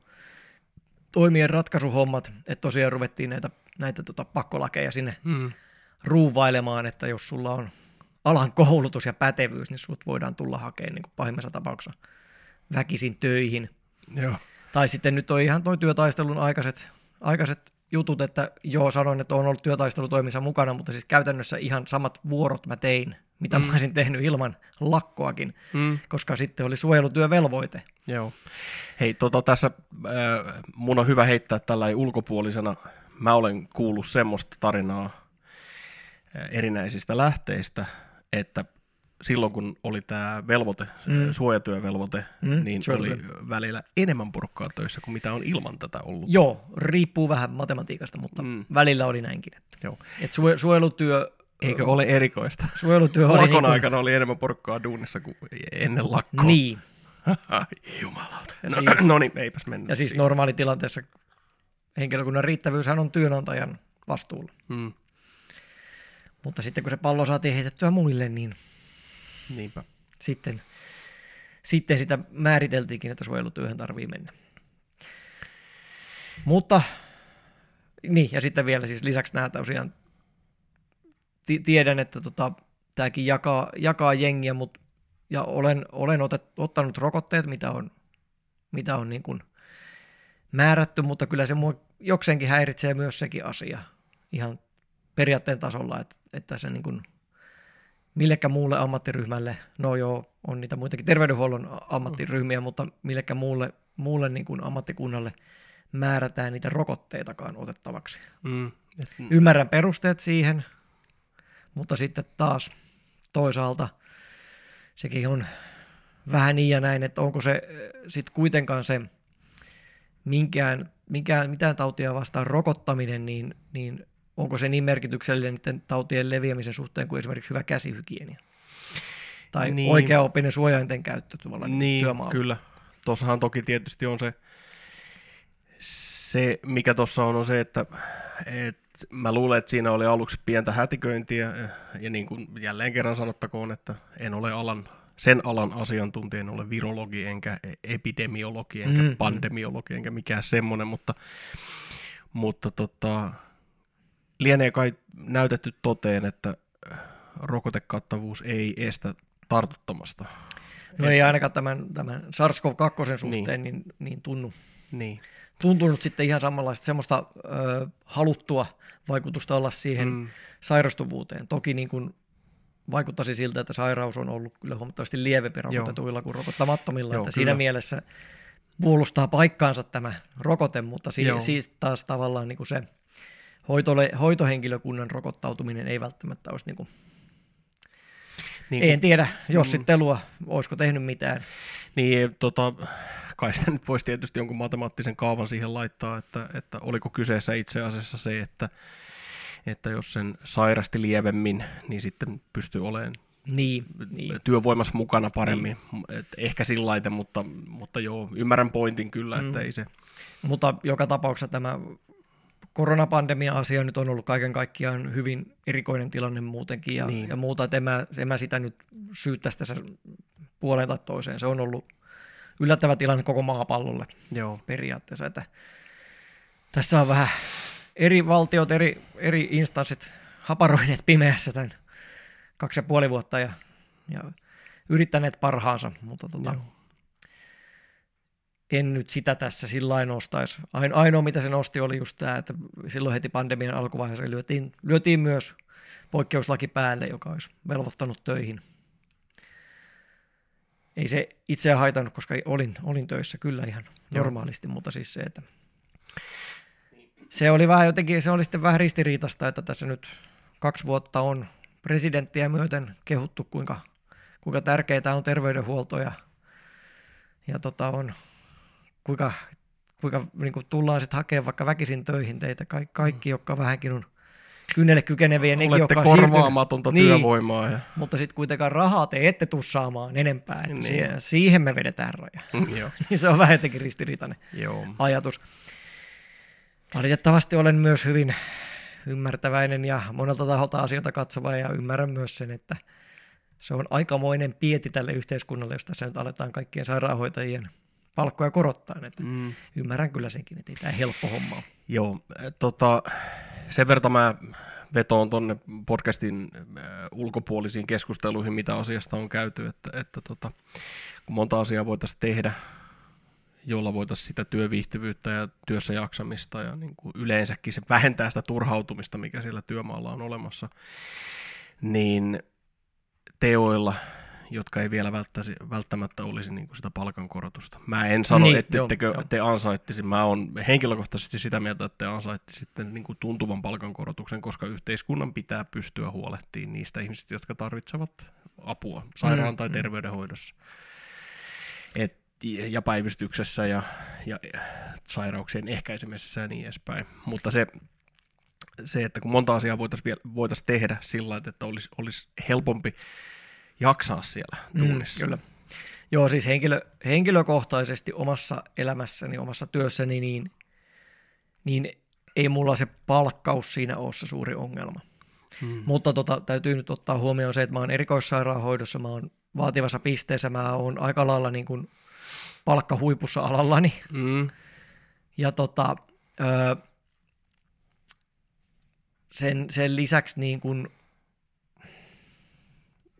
toimien ratkaisuhommat, että tosiaan ruvettiin näitä, näitä tota, pakkolakeja sinne hmm. ruuvailemaan, että jos sulla on alan koulutus ja pätevyys, niin sut voidaan tulla hakemaan niin kuin pahimmassa tapauksessa väkisin töihin. Joo. Tai sitten nyt on ihan toi työtaistelun aikaiset, aikaiset jutut, että joo, sanoin, että olen ollut työtaistelutoimissa mukana, mutta siis käytännössä ihan samat vuorot mä tein, mitä mm. mä olisin tehnyt ilman lakkoakin, mm. koska sitten oli suojelutyövelvoite. Joo. Hei, tota, tässä äh, mun on hyvä heittää tällä ulkopuolisena. Mä olen kuullut semmoista tarinaa äh, erinäisistä lähteistä, että silloin kun oli tämä velvoite, mm. suojatyövelvoite, mm. niin oli välillä enemmän porukkaa töissä kuin mitä on ilman tätä ollut. Joo, riippuu vähän matematiikasta, mutta mm. välillä oli näinkin. Että, Joo. Et su- suojelutyö... Eikö ole erikoista? Suojelutyö oli... Lakon niin aikana oli enemmän porukkaa duunissa kuin ennen lakkoa. Niin. <laughs> Jumalauta. No, siis, <clears throat> no niin, eipäs mennä. Ja siis normaalitilanteessa henkilökunnan riittävyyshän on työnantajan vastuulla. Mm. Mutta sitten kun se pallo saatiin heitettyä muille, niin Niinpä. Sitten, sitten sitä määriteltiinkin, että suojelutyöhön tarvii mennä. Mutta, niin, ja sitten vielä siis lisäksi nämä tosiaan, tiedän, että tota, tämäkin jakaa, jakaa jengiä, mutta ja olen, olen otet, ottanut rokotteet, mitä on, mitä on niin kuin määrätty, mutta kyllä se mua jokseenkin häiritsee myös sekin asia ihan periaatteen tasolla, että, että se niin kuin millekä muulle ammattiryhmälle, no joo, on niitä muitakin terveydenhuollon ammattiryhmiä, mutta millekä muulle, muulle niin kuin ammattikunnalle määrätään niitä rokotteitakaan otettavaksi. Mm. Ymmärrän perusteet siihen, mutta sitten taas toisaalta sekin on vähän niin ja näin, että onko se sitten kuitenkaan se minkään, minkään, mitään tautia vastaan rokottaminen, niin, niin onko se niin merkityksellinen niiden tautien leviämisen suhteen kuin esimerkiksi hyvä käsihygienia? Tai niin. oikea-oppinen suojainten käyttö tuolla niin, työmaalla? kyllä. Tuossahan toki tietysti on se, se mikä tuossa on, on se, että et mä luulen, että siinä oli aluksi pientä hätiköintiä, ja niin kuin jälleen kerran sanottakoon, että en ole alan sen alan asiantuntija, en ole virologi, enkä epidemiologi, enkä mm. pandemiologi, enkä mikään semmoinen, mutta, mutta tota, lienee kai näytetty toteen, että rokotekattavuus ei estä tartuttamasta. No ei ainakaan tämän, tämän SARS-CoV-2 suhteen Niin. niin, niin, tunnu, Niin. tuntunut sitten ihan samanlaista semmoista ö, haluttua vaikutusta olla siihen mm. Sairastuvuuteen. Toki niin kuin vaikuttaisi siltä, että sairaus on ollut kyllä huomattavasti lievempi rokotetuilla kuin rokottamattomilla. Joo, että siinä mielessä puolustaa paikkaansa tämä rokote, mutta si- Joo. siis taas tavallaan niin kuin se hoitole, hoitohenkilökunnan rokottautuminen ei välttämättä olisi, niin kuin, niin, en tiedä, jos Mm. sitten Telua, olisiko tehnyt mitään. Niin, tota, kai sitä nyt voisi tietysti jonkun matemaattisen kaavan siihen laittaa, että, että oliko kyseessä itse asiassa se, että, että jos sen sairasti lievemmin, niin sitten pystyy olemaan Niin, niin. työvoimassa mukana paremmin. Et ehkä sillä laite, mutta, mutta joo, ymmärrän pointin kyllä, että Mm. ei se... Mutta joka tapauksessa tämä koronapandemia-asia nyt on ollut kaiken kaikkiaan hyvin erikoinen tilanne muutenkin ja, Niin. ja muuta, että en mä, en mä sitä nyt syyttäisi tässä puoleen tai toiseen. Se on ollut yllättävä tilanne koko maapallolle Joo, periaatteessa, että tässä on vähän eri valtiot, eri, eri instanssit haparoineet pimeässä tämän kaksi ja puoli vuotta ja, ja yrittäneet parhaansa, mutta tota, Joo. En nyt sitä tässä sillä nostaisi. Ain, ainoa, mitä se nosti, oli just tämä, että silloin heti pandemian alkuvaiheessa lyötiin, lyötiin myös poikkeuslaki päälle, joka olisi velvoittanut töihin. Ei se itseä haitannut, koska olin, olin töissä kyllä ihan Joo. normaalisti, mutta siis se, että se oli vähän jotenkin, se oli sitten vähän ristiriitasta, että tässä nyt kaksi vuotta on presidenttiä myöten kehuttu, kuinka, kuinka tärkeää on terveydenhuolto ja, ja tota on, kuinka, kuinka niin kuin tullaan sitten hakemaan vaikka väkisin töihin teitä, kaikki, kaikki jotka vähänkin on kynnelle kykeneviä, nekin, olette jotka korvaamatonta Niin. työvoimaa. Ja, mutta sitten kuitenkaan rahaa te ette tule saamaan enempää, että Niin. siihen, siihen me vedetään raja. joo, <laughs> Niin se on vähän jotenkin ristiriitainen joo. ajatus. Valitettavasti olen myös hyvin ymmärtäväinen ja monelta taholta asioita katsova ja ymmärrän myös sen, että se on aikamoinen pieti tälle yhteiskunnalle, jos tässä nyt aletaan kaikkien sairaanhoitajien palkkoja korottaa. Että Mm. ymmärrän kyllä senkin, että ei tämä helppo homma. Joo, äh, tota, sen verran mä vetoon tuonne podcastin äh, ulkopuolisiin keskusteluihin, mitä asiasta on käyty, että, että tota, kun monta asiaa voitaisiin tehdä, jolla voitaisiin sitä työviihtyvyyttä ja työssä jaksamista ja niin kuin yleensäkin se vähentää sitä turhautumista, mikä siellä työmaalla on olemassa, niin teoilla, jotka ei vielä välttäisi, välttämättä olisi niin kuin sitä palkankorotusta. Mä en sano, Niin, että ettekö joo. te ansaittisi. Mä oon henkilökohtaisesti sitä mieltä, että te ansaittisitte niin kuin tuntuvan palkankorotuksen, koska yhteiskunnan pitää pystyä huolehtimaan niistä ihmisistä, jotka tarvitsevat apua sairaan Mm, tai mm. terveydenhoidossa. Et, ja päivystyksessä ja, ja sairauksien ehkäisemisessä ja niin edespäin. Mutta se, se että kun monta asiaa voitaisiin voitais tehdä sillä että olisi, olisi helpompi jaksaa siellä duunissa. Mm, kyllä. Joo, siis henkilö, henkilökohtaisesti omassa elämässäni, omassa työssäni, niin, niin ei mulla se palkkaus siinä ole se suuri ongelma. Mm. Mutta tota, täytyy nyt ottaa huomioon se, että mä oon erikoissairaanhoidossa, mä oon vaativassa pisteessä, mä oon aika lailla niin kuin palkkahuipussa alallani. Mm. Ja tota, öö, sen, sen lisäksi niin kuin,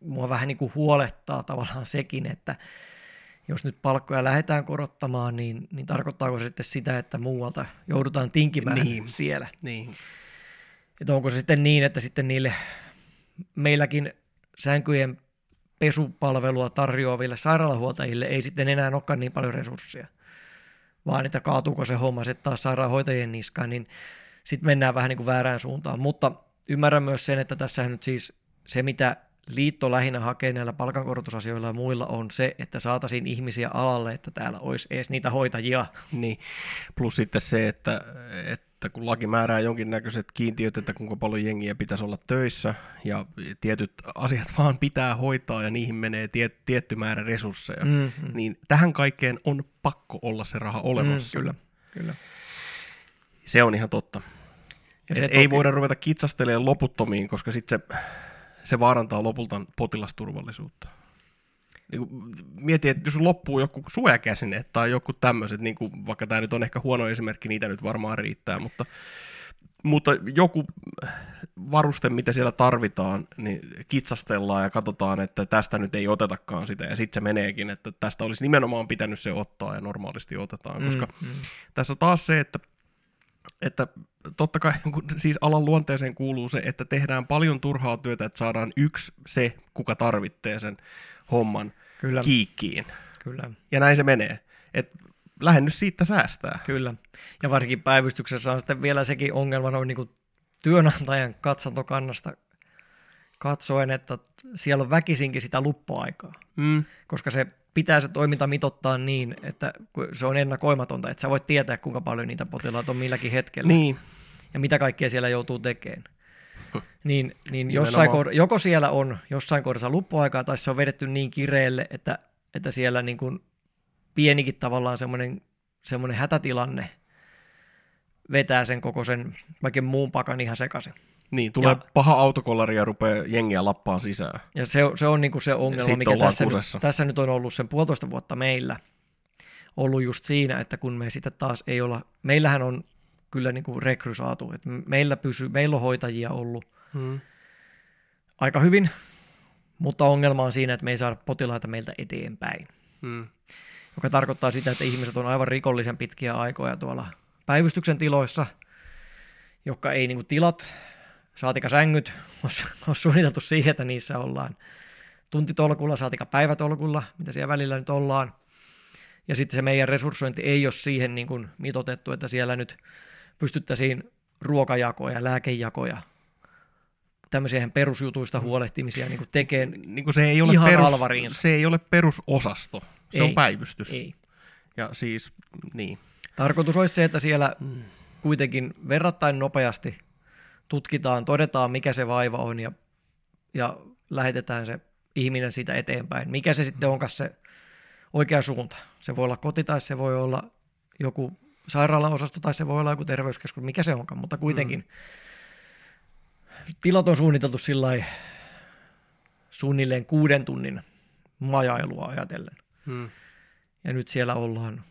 mua vähän niin kuin huolettaa tavallaan sekin, että jos nyt palkkoja lähdetään korottamaan, niin, niin tarkoittaako se sitten sitä, että muualta joudutaan tinkimään Niin. siellä? Niin. Että onko se sitten niin, että sitten niille meilläkin sänkyjen pesupalvelua tarjoaville sairaalahuoltajille ei sitten enää olekaan niin paljon resursseja, vaan että kaatuuko se homma sitten taas sairaanhoitajien niskaan, niin sitten mennään vähän niin kuin väärään suuntaan. Mutta ymmärrän myös sen, että tässä nyt siis se, mitä liitto lähinnä hakee näillä palkankorotusasioilla ja muilla on se, että saataisiin ihmisiä alalle, että täällä olisi edes niitä hoitajia. Niin, plus sitten se, että, että kun laki määrää jonkinnäköiset kiintiöt, että kuinka paljon jengiä pitäisi olla töissä, ja tietyt asiat <laughs> vaan pitää hoitaa, ja niihin menee tie, tietty määrä resursseja, mm, Mm, mm. niin tähän kaikkeen on pakko olla se raha olemassa. Mm, kyllä, kyllä. Se on ihan totta. Ja se ei toki- voida ruveta kitsastelemaan loputtomiin, koska sitten se, se vaarantaa lopulta potilasturvallisuutta. niin kuin, mietin, että jos loppuu joku suojakäsine tai joku tämmöiset, niin kuin, vaikka tämä nyt on ehkä huono esimerkki, niitä nyt varmaan riittää, mutta, mutta joku varuste, mitä siellä tarvitaan, niin kitsastellaan ja katsotaan, että tästä nyt ei otetakaan sitä, ja sitten se meneekin, että tästä olisi nimenomaan pitänyt se ottaa, ja normaalisti otetaan, koska mm, mm. tässä on taas se, että että totta kai siis alan luonteeseen kuuluu se, että tehdään paljon turhaa työtä, että saadaan yksi se, kuka tarvitsee sen homman Kyllä. kiikkiin. Kyllä. Ja näin se menee. Et lähennys siitä säästää. Kyllä. Ja varsinkin päivystyksessä on sitten vielä sekin ongelma noin niin kuin työnantajan katsantokannasta katsoen, että siellä on väkisinkin sitä luppuaikaa. Mm. Koska se pitää se toiminta mitottaa niin, että se on ennakoimatonta, että sä voit tietää, kuinka paljon niitä potilaita on milläkin hetkellä. Niin. Ja mitä kaikkea siellä joutuu tekemään. Niin, niin jossain kohdassa, joko siellä on jossain kohdassa luppuaikaa, tai se on vedetty niin kireelle, että, että siellä niin kuin pienikin tavallaan semmoinen, semmoinen hätätilanne vetää sen koko sen vaikka muun pakan ihan sekaisin. Niin, tulee ja, paha autokollari ja rupeaa jengiä lappaan sisään. Ja se, se on niinku se ongelma, mikä tässä nyt, tässä nyt on ollut sen puolitoista vuotta meillä. Ollut just siinä, että kun me sitten taas ei olla, meillähän on kyllä niinku rekry saatu, että meillä, pysy, meillä on hoitajia ollut hmm. aika hyvin, mutta ongelma on siinä, että me ei saada potilaita meiltä eteenpäin. Hmm. Joka tarkoittaa sitä, että ihmiset on aivan rikollisen pitkiä aikoja tuolla päivystyksen tiloissa, jotka ei niinku tilat saatika sängyt on suunniteltu siihen, että niissä ollaan tuntitolkulla, saatika päivätolkulla, mitä siellä välillä nyt ollaan. Ja sitten se meidän resurssointi ei ole siihen niin kuin mitotettu, että siellä nyt pystyttäisiin ruokajakoja, lääkejakoja, tämmöisiä perusjutuista huolehtimisia niin tekemään niin se ei ole ihan perus, Se ei ole perusosasto, se ei, on päivystys. Ei. Ja siis, niin. Tarkoitus olisi se, että siellä mm. kuitenkin verrattain nopeasti tutkitaan, todetaan mikä se vaiva on ja, ja lähetetään se ihminen siitä eteenpäin. Mikä se sitten onkaan se oikea suunta. Se voi olla koti tai se voi olla joku sairaalaosasto tai se voi olla joku terveyskeskus, mikä se onkaan, mutta kuitenkin mm. tilat on suunniteltu sillä suunnilleen kuuden tunnin majailua ajatellen. Mm. Ja nyt siellä ollaan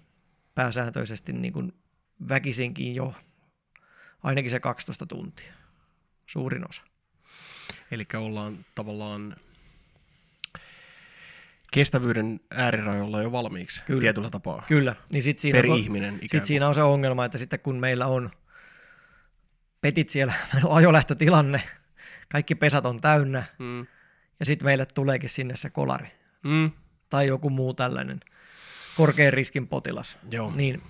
pääsääntöisesti niin kuin väkisinkin jo ainakin se 12 tuntia suurin osa. Eli ollaan tavallaan kestävyyden äärirajoilla jo valmiiksi Kyllä. tietyllä tapaa. Kyllä. Niin sit siinä per on, ihminen sit siinä on se ongelma, että sitten kun meillä on petit siellä, meillä <laughs> on ajolähtötilanne, kaikki pesät on täynnä, mm. ja sitten meille tuleekin sinne se kolari. Mm. Tai joku muu tällainen korkean riskin potilas. Joo. Niin,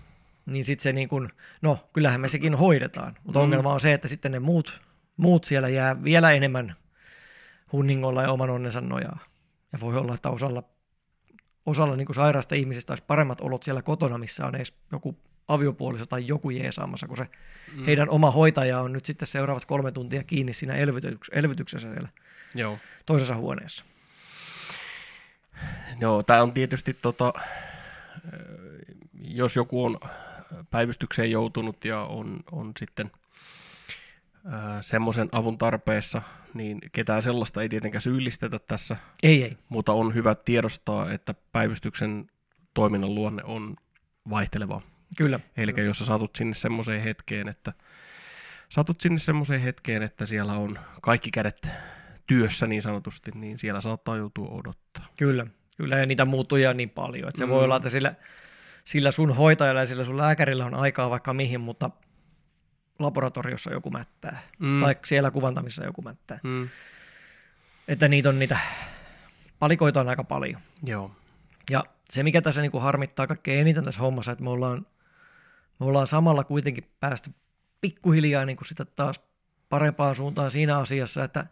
niin sitten se niin kun, no kyllähän me sekin hoidetaan, mutta mm. ongelma on se, että sitten ne muut muut siellä jää vielä enemmän hunningolla ja oman onnensa nojaa. Ja voi olla, että osalla, osalla niin kuin sairaasta ihmisistä olisi paremmat olot siellä kotona, missä on edes joku aviopuoliso tai joku jeesaamassa, kun se mm. heidän oma hoitaja on nyt sitten seuraavat kolme tuntia kiinni siinä elvytyks- elvytyksessä siellä Joo. toisessa huoneessa. Joo, tämä on tietysti, tota, jos joku on päivystykseen joutunut ja on, on sitten – semmoisen avun tarpeessa, niin ketään sellaista ei tietenkään syyllistetä tässä. Ei, ei. Mutta on hyvä tiedostaa, että päivystyksen toiminnan luonne on vaihteleva. Kyllä. Eli Kyllä. jos sä satut sinne semmoiseen hetkeen, että satut sinne semmoiseen hetkeen, että siellä on kaikki kädet työssä niin sanotusti, niin siellä saattaa joutua odottaa. Kyllä, kyllä ja niitä muuttuja niin paljon, että se mm. voi olla, että sillä, sillä sun hoitajalla ja sillä sun lääkärillä on aikaa vaikka mihin, mutta laboratoriossa joku mättää, mm. tai siellä kuvantamissa joku mättää. Mm. Että niitä on niitä, palikoita on aika paljon. Joo. Ja se, mikä tässä niin kuin harmittaa kaikkein eniten tässä hommassa, että me ollaan, me ollaan samalla kuitenkin päästy pikkuhiljaa niin kuin sitä taas parempaan suuntaan siinä asiassa, että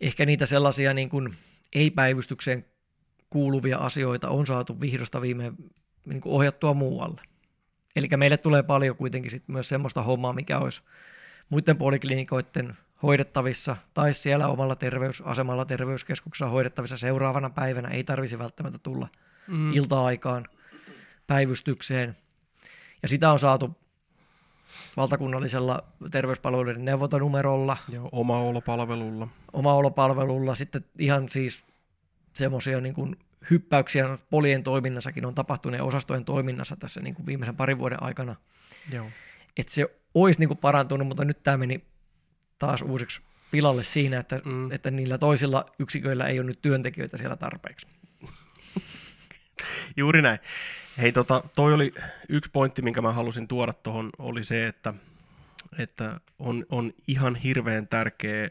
ehkä niitä sellaisia niin kuin ei-päivystykseen kuuluvia asioita on saatu vihdosta viime niin kuin ohjattua muualle. Eli meille tulee paljon kuitenkin sit myös semmoista hommaa, mikä olisi muiden poliklinikoiden hoidettavissa tai siellä omalla terveysasemalla terveyskeskuksessa hoidettavissa seuraavana päivänä. Ei tarvisi välttämättä tulla mm. ilta-aikaan päivystykseen. Ja sitä on saatu valtakunnallisella terveyspalveluiden neuvontanumerolla. Ja oma olopalvelulla. Oma olopalvelulla. Sitten ihan siis semmoisia niin kuin hyppäyksiä polien toiminnassakin on tapahtunut ja osastojen toiminnassa tässä niin kuin viimeisen parin vuoden aikana. Joo. Että se olisi niin kuin parantunut, mutta nyt tämä meni taas uusiksi pilalle siinä, että, mm. että niillä toisilla yksiköillä ei ole nyt työntekijöitä siellä tarpeeksi. <laughs> Juuri näin. Hei, tota, toi oli yksi pointti, minkä mä halusin tuoda tuohon, oli se, että, että on, on ihan hirveän tärkeä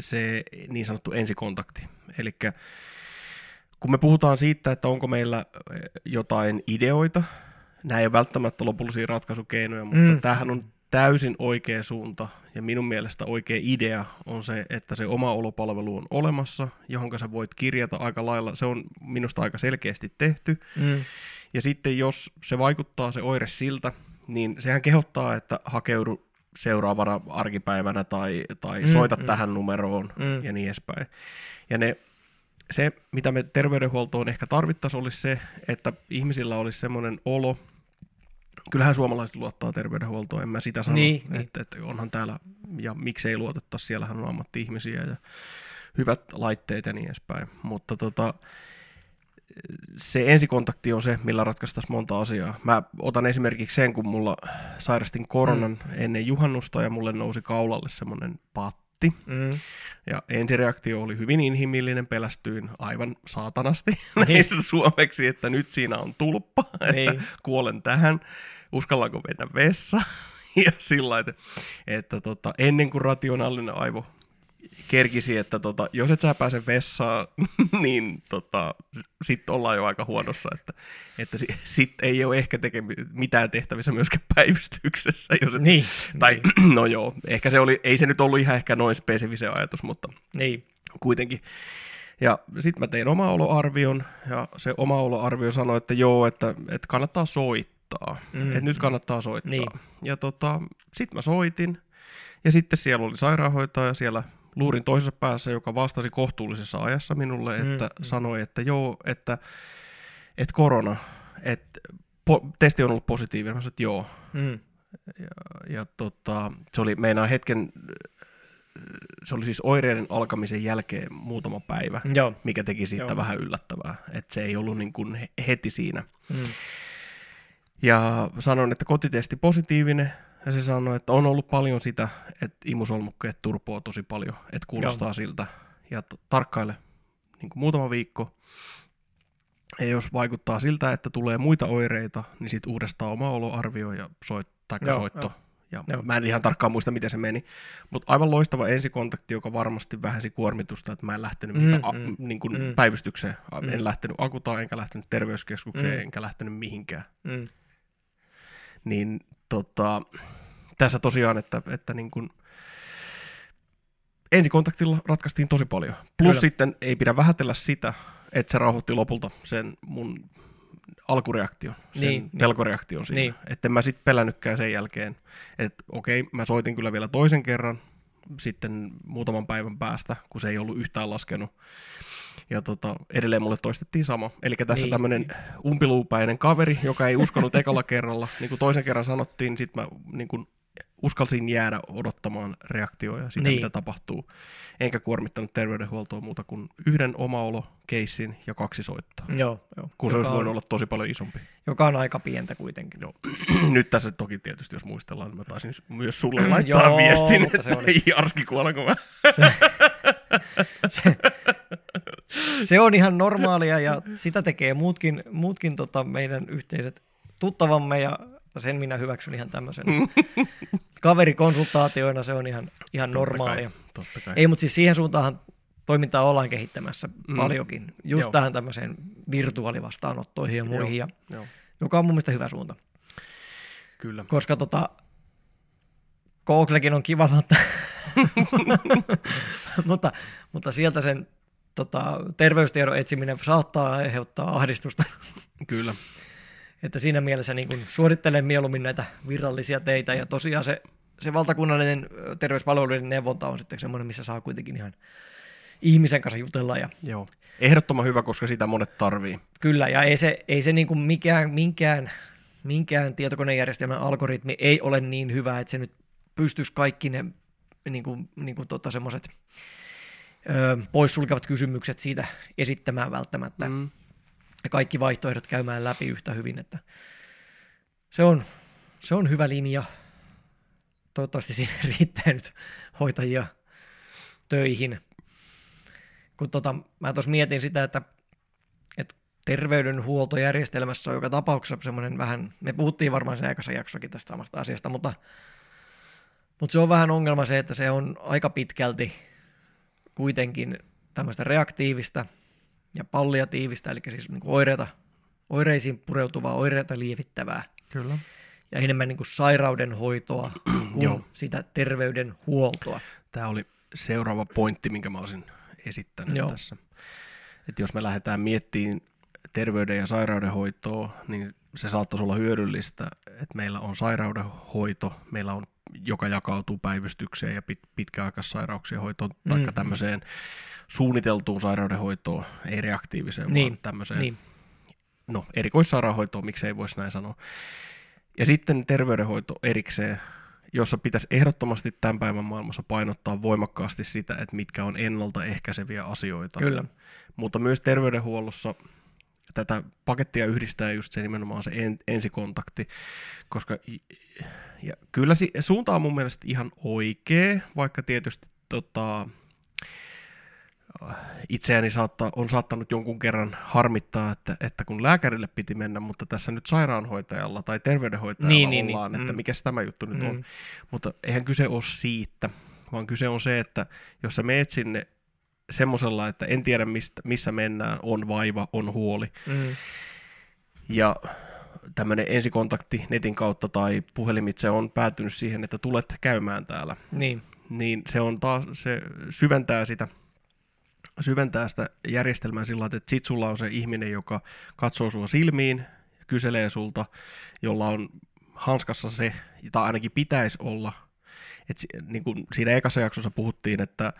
se niin sanottu ensikontakti. Eli kun me puhutaan siitä, että onko meillä jotain ideoita, nämä ei ole välttämättä lopullisia ratkaisukeinoja, mutta mm. tämähän on täysin oikea suunta ja minun mielestä oikea idea on se, että se oma olopalvelu on olemassa, johon sä voit kirjata aika lailla, se on minusta aika selkeästi tehty. Mm. Ja sitten jos se vaikuttaa se oire siltä, niin sehän kehottaa, että hakeudu seuraavana arkipäivänä tai, tai mm, soita mm. tähän numeroon mm. ja niin edespäin. Ja ne, se, mitä me terveydenhuoltoon ehkä tarvittaisiin, olisi se, että ihmisillä olisi semmoinen olo, kyllähän suomalaiset luottaa terveydenhuoltoon, en mä sitä sano, niin, että, niin. että, että onhan täällä, ja miksei luotettaisi, siellähän on ammatti-ihmisiä ja hyvät laitteet ja niin edespäin, mutta tota, se ensikontakti on se, millä ratkaistaisiin monta asiaa. Mä otan esimerkiksi sen, kun mulla sairastin koronan mm. ennen juhannusta ja mulle nousi kaulalle semmoinen patti. Mm. Ja ensireaktio oli hyvin inhimillinen, pelästyin aivan saatanasti <laughs> niin. suomeksi, että nyt siinä on tulppa, <laughs> niin. että kuolen tähän, uskallanko mennä vessaan. <laughs> ja sillä että, että tota, ennen kuin rationaalinen aivo kerkisi, että tota, jos et sä pääse vessaan, <laughs> niin tota, sitten ollaan jo aika huonossa, että, että sitten ei ole ehkä tekemi- mitään tehtävissä myöskään <laughs> päivystyksessä. Jos et, niin, tai niin. <clears throat> no joo, ehkä se oli, ei se nyt ollut ihan ehkä noin spesifisen ajatus, mutta niin. kuitenkin. Ja sitten mä tein oma oloarvion, ja se oma oloarvio sanoi, että joo, että, että kannattaa soittaa. Mm. Että nyt kannattaa soittaa. Niin. Ja tota, sitten mä soitin, ja sitten siellä oli sairaanhoitaja siellä luurin toisessa päässä, joka vastasi kohtuullisessa ajassa minulle, että mm, mm. sanoi, että joo, että, että korona, että po, testi on ollut positiivinen. Mä sanoin, että joo. Mm. Ja, ja tota, se oli meinaa hetken, se oli siis oireiden alkamisen jälkeen muutama päivä, joo. mikä teki siitä joo. vähän yllättävää, että se ei ollut niin kuin heti siinä. Mm. Ja sanoin, että kotitesti positiivinen, ja se sanoi, että on ollut paljon sitä, että imusolmukkeet turpoo tosi paljon, että kuulostaa Joo. siltä. Ja t- tarkkaile niin kuin muutama viikko. Ja jos vaikuttaa siltä, että tulee muita oireita, niin sitten uudestaan oma oloarvio ja soit, Joo, soitto. Jo. Ja Joo. mä en ihan tarkkaan muista, miten se meni. Mutta aivan loistava ensikontakti, joka varmasti vähensi kuormitusta, että mä en lähtenyt mm, mm, niin kuin mm. päivystykseen. Mm. En lähtenyt akutaan, enkä lähtenyt terveyskeskukseen, mm. enkä lähtenyt mihinkään. Mm. Niin tota, tässä tosiaan, että, että niin kuin ensikontaktilla ratkaistiin tosi paljon. Plus Kyllä. sitten ei pidä vähätellä sitä, että se rauhoitti lopulta sen mun alkureaktion, sen niin, niin. pelkoreaktion siinä. Niin. Että en mä sitten pelännytkään sen jälkeen, että okei, mä soitin kyllä vielä toisen kerran, sitten muutaman päivän päästä, kun se ei ollut yhtään laskenut. Ja tota, edelleen mulle toistettiin sama. Eli tässä niin. tämmöinen umpiluupäinen kaveri, joka ei uskonut ekalla kerralla. <laughs> Niin kuin toisen kerran sanottiin, sitten mä niin kuin uskalsin jäädä odottamaan reaktioja siitä, niin. mitä tapahtuu. Enkä kuormittanut terveydenhuoltoa muuta kuin yhden oma olo keissin ja kaksi soittaa. Joo, joo. Kun se olisi voinut on, olla tosi paljon isompi. Joka on aika pientä kuitenkin. Joo. <clears throat> Nyt tässä toki tietysti, jos muistellaan, niin mä taisin myös sulle <clears throat> laittaa joo, viestin, että se oli... Jarski kuolenko mä. se, <laughs> se, se, on ihan normaalia ja sitä tekee muutkin, muutkin tota meidän yhteiset tuttavamme ja sen minä hyväksyn ihan tämmöisen kaverikonsultaatioina, se on ihan, ihan totta normaalia. Kai, totta kai. Ei, mutta siis siihen suuntaan toimintaa ollaan kehittämässä mm. paljonkin, just Joo. tähän tämmöiseen virtuaalivastaanottoihin ja muihin, Joo. Ja, Joo. joka on mun mielestä hyvä suunta. Kyllä. Koska tota, Googlekin on kiva, mutta, <laughs> <laughs> mutta, mutta sieltä sen tota, terveystiedon etsiminen saattaa aiheuttaa ahdistusta. Kyllä. Että siinä mielessä niin kuin suorittelen mieluummin näitä virallisia teitä ja tosiaan se, se valtakunnallinen terveyspalveluiden neuvonta on sitten semmoinen, missä saa kuitenkin ihan ihmisen kanssa jutella. Ja... Joo, ehdottoman hyvä, koska sitä monet tarvii. Kyllä, ja ei se, ei se niin kuin mikään, minkään, minkään tietokonejärjestelmän algoritmi ei ole niin hyvä, että se nyt pystyisi kaikki ne niin kuin, niin kuin tota semmoiset poissulkevat kysymykset siitä esittämään välttämättä. Mm. ja kaikki vaihtoehdot käymään läpi yhtä hyvin, että se on, se on hyvä linja. Toivottavasti siinä <laughs> riittää nyt hoitajia töihin. Kun tota, mä tuossa mietin sitä, että, että terveydenhuoltojärjestelmässä on joka tapauksessa semmoinen vähän, me puhuttiin varmaan sen aikaisen jaksokin tästä samasta asiasta, mutta, mutta se on vähän ongelma se, että se on aika pitkälti kuitenkin tämmöistä reaktiivista ja palliatiivista, eli siis niin kuin oireita, oireisiin pureutuvaa, oireita lievittävää. Kyllä. Ja enemmän niin kuin sairaudenhoitoa <clears throat> kuin Joo. sitä terveydenhuoltoa. Tämä oli seuraava pointti, minkä mä olisin esittänyt Joo. tässä. Että jos me lähdetään miettimään terveyden ja sairaudenhoitoa, niin se saattaisi olla hyödyllistä, että meillä on sairaudenhoito, meillä on, joka jakautuu päivystykseen ja pit, pitkäaikaissairauksien hoitoon, mm. taikka tämmöiseen suunniteltuun sairaudenhoitoon, ei reaktiiviseen, Niin, vaan tämmöiseen Niin, no, erikoissairaanhoitoon, miksei voisi näin sanoa. Ja sitten terveydenhoito erikseen, jossa pitäisi ehdottomasti tämän päivän maailmassa painottaa voimakkaasti sitä, että mitkä on ennaltaehkäiseviä asioita. Kyllä. Mutta myös terveydenhuollossa tätä pakettia yhdistää just se nimenomaan se en, ensikontakti, koska ja kyllä si, suunta on mun mielestä ihan oikea, vaikka tietysti tota, itseäni saattaa, on saattanut jonkun kerran harmittaa, että, että kun lääkärille piti mennä, mutta tässä nyt sairaanhoitajalla tai terveydenhoitajalla Niin, niin, ollaan, niin, että mm. mikä tämä juttu nyt on. Mm. Mutta eihän kyse ole siitä, vaan kyse on se, että jos sä meet sinne semmoisella, että en tiedä mistä, missä mennään, on vaiva, on huoli, mm, ja tämmöinen ensikontakti netin kautta tai puhelimitse on päätynyt siihen, että tulet käymään täällä, niin, niin se on taas, se syventää sitä syventää sitä järjestelmää sillä tavalla, että sit sulla on se ihminen, joka katsoo sua silmiin ja kyselee sulta, jolla on hanskassa se, tai ainakin pitäisi olla. Et, niin kuin siinä ekassa jaksossa puhuttiin, että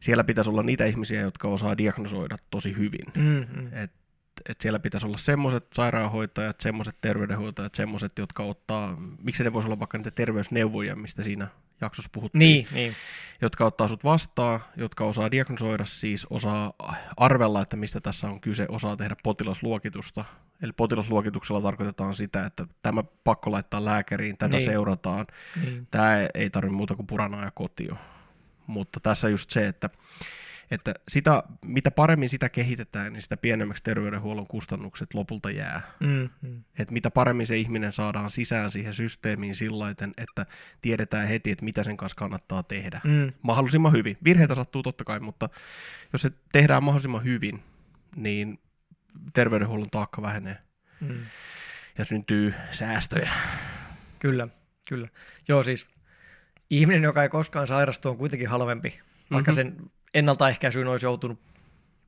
siellä pitäisi olla niitä ihmisiä, jotka osaa diagnosoida tosi hyvin. mm, mm. Et, et siellä pitäisi olla semmoiset sairaanhoitajat, semmoiset terveydenhoitajat, semmoiset, jotka ottaa, miksi ne voisi olla vaikka niitä terveysneuvoja, mistä siinä jaksossa puhuttiin Niin, niin, jotka ottaa sut vastaan, jotka osaa diagnosoida, siis osaa arvella, että mistä tässä on kyse, osaa tehdä potilasluokitusta. Eli potilasluokituksella tarkoitetaan sitä, että tämä pakko laittaa lääkäriin, tätä Niin. seurataan. niin. Tämä ei tarvitse muuta kuin puranaa ja kotio. Mutta tässä just se, että, että sitä, mitä paremmin sitä kehitetään, niin sitä pienemmäksi terveydenhuollon kustannukset lopulta jää Mm, mm. että mitä paremmin se ihminen saadaan sisään siihen systeemiin sillä että tiedetään heti, että mitä sen kanssa kannattaa tehdä. Mm, Mahdollisimman hyvin. Virheitä sattuu totta kai, mutta jos se tehdään mahdollisimman hyvin, niin terveydenhuollon taakka vähenee mm. ja syntyy säästöjä. Kyllä, kyllä. Joo, siis ihminen, joka ei koskaan sairastu, on kuitenkin halvempi. Vaikka Mhm. sen ennaltaehkäisyyn olisi joutunut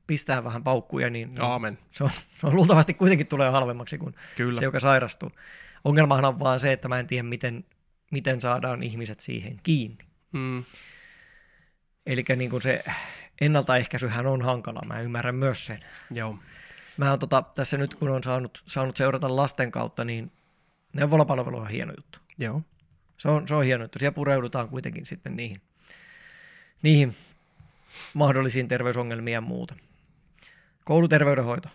pistää vähän paukkuja, niin Aamen. se on, se on luultavasti kuitenkin tulee halvemmaksi kuin Kyllä. se, joka sairastuu. Ongelmahan on vaan se, että mä en tiedä, miten, miten saadaan ihmiset siihen kiinni. Mm, Eli niin se ennaltaehkäisyhän on hankala, mä ymmärrän myös sen. joo. Mä oon tota, tässä nyt, kun on saanut, saanut seurata lasten kautta, niin neuvolapalvelu on hieno juttu. Joo. Se on, se on hieno juttu. Siellä pureudutaan kuitenkin sitten niihin, niihin mahdollisiin terveysongelmiin ja muuta. Kouluterveydenhoito.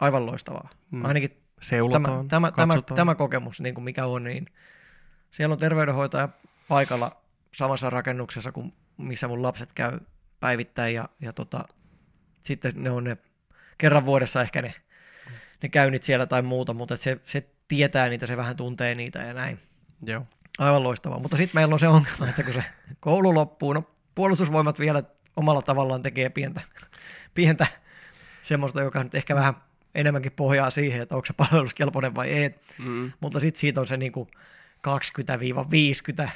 Aivan loistavaa. Mm. Ainakin tämä, Seulotaan, tämä, tämä, katsotaan. tämä kokemus, niin kuin mikä on, niin siellä on terveydenhoitaja paikalla samassa rakennuksessa kuin missä mun lapset käy päivittäin ja, ja tota, sitten ne on ne kerran vuodessa ehkä ne, ne käynnit siellä tai muuta, mutta se, se tietää niitä, se vähän tuntee niitä ja näin. Joo. Aivan loistavaa. Mutta sitten meillä on se ongelma, että kun se koulu loppuu, no puolustusvoimat vielä omalla tavallaan tekee pientä, pientä semmoista, joka nyt ehkä vähän enemmänkin pohjaa siihen, että onko se palveluskelpoinen vai ei. Mm, Mutta sitten siitä on se niinku 20-50.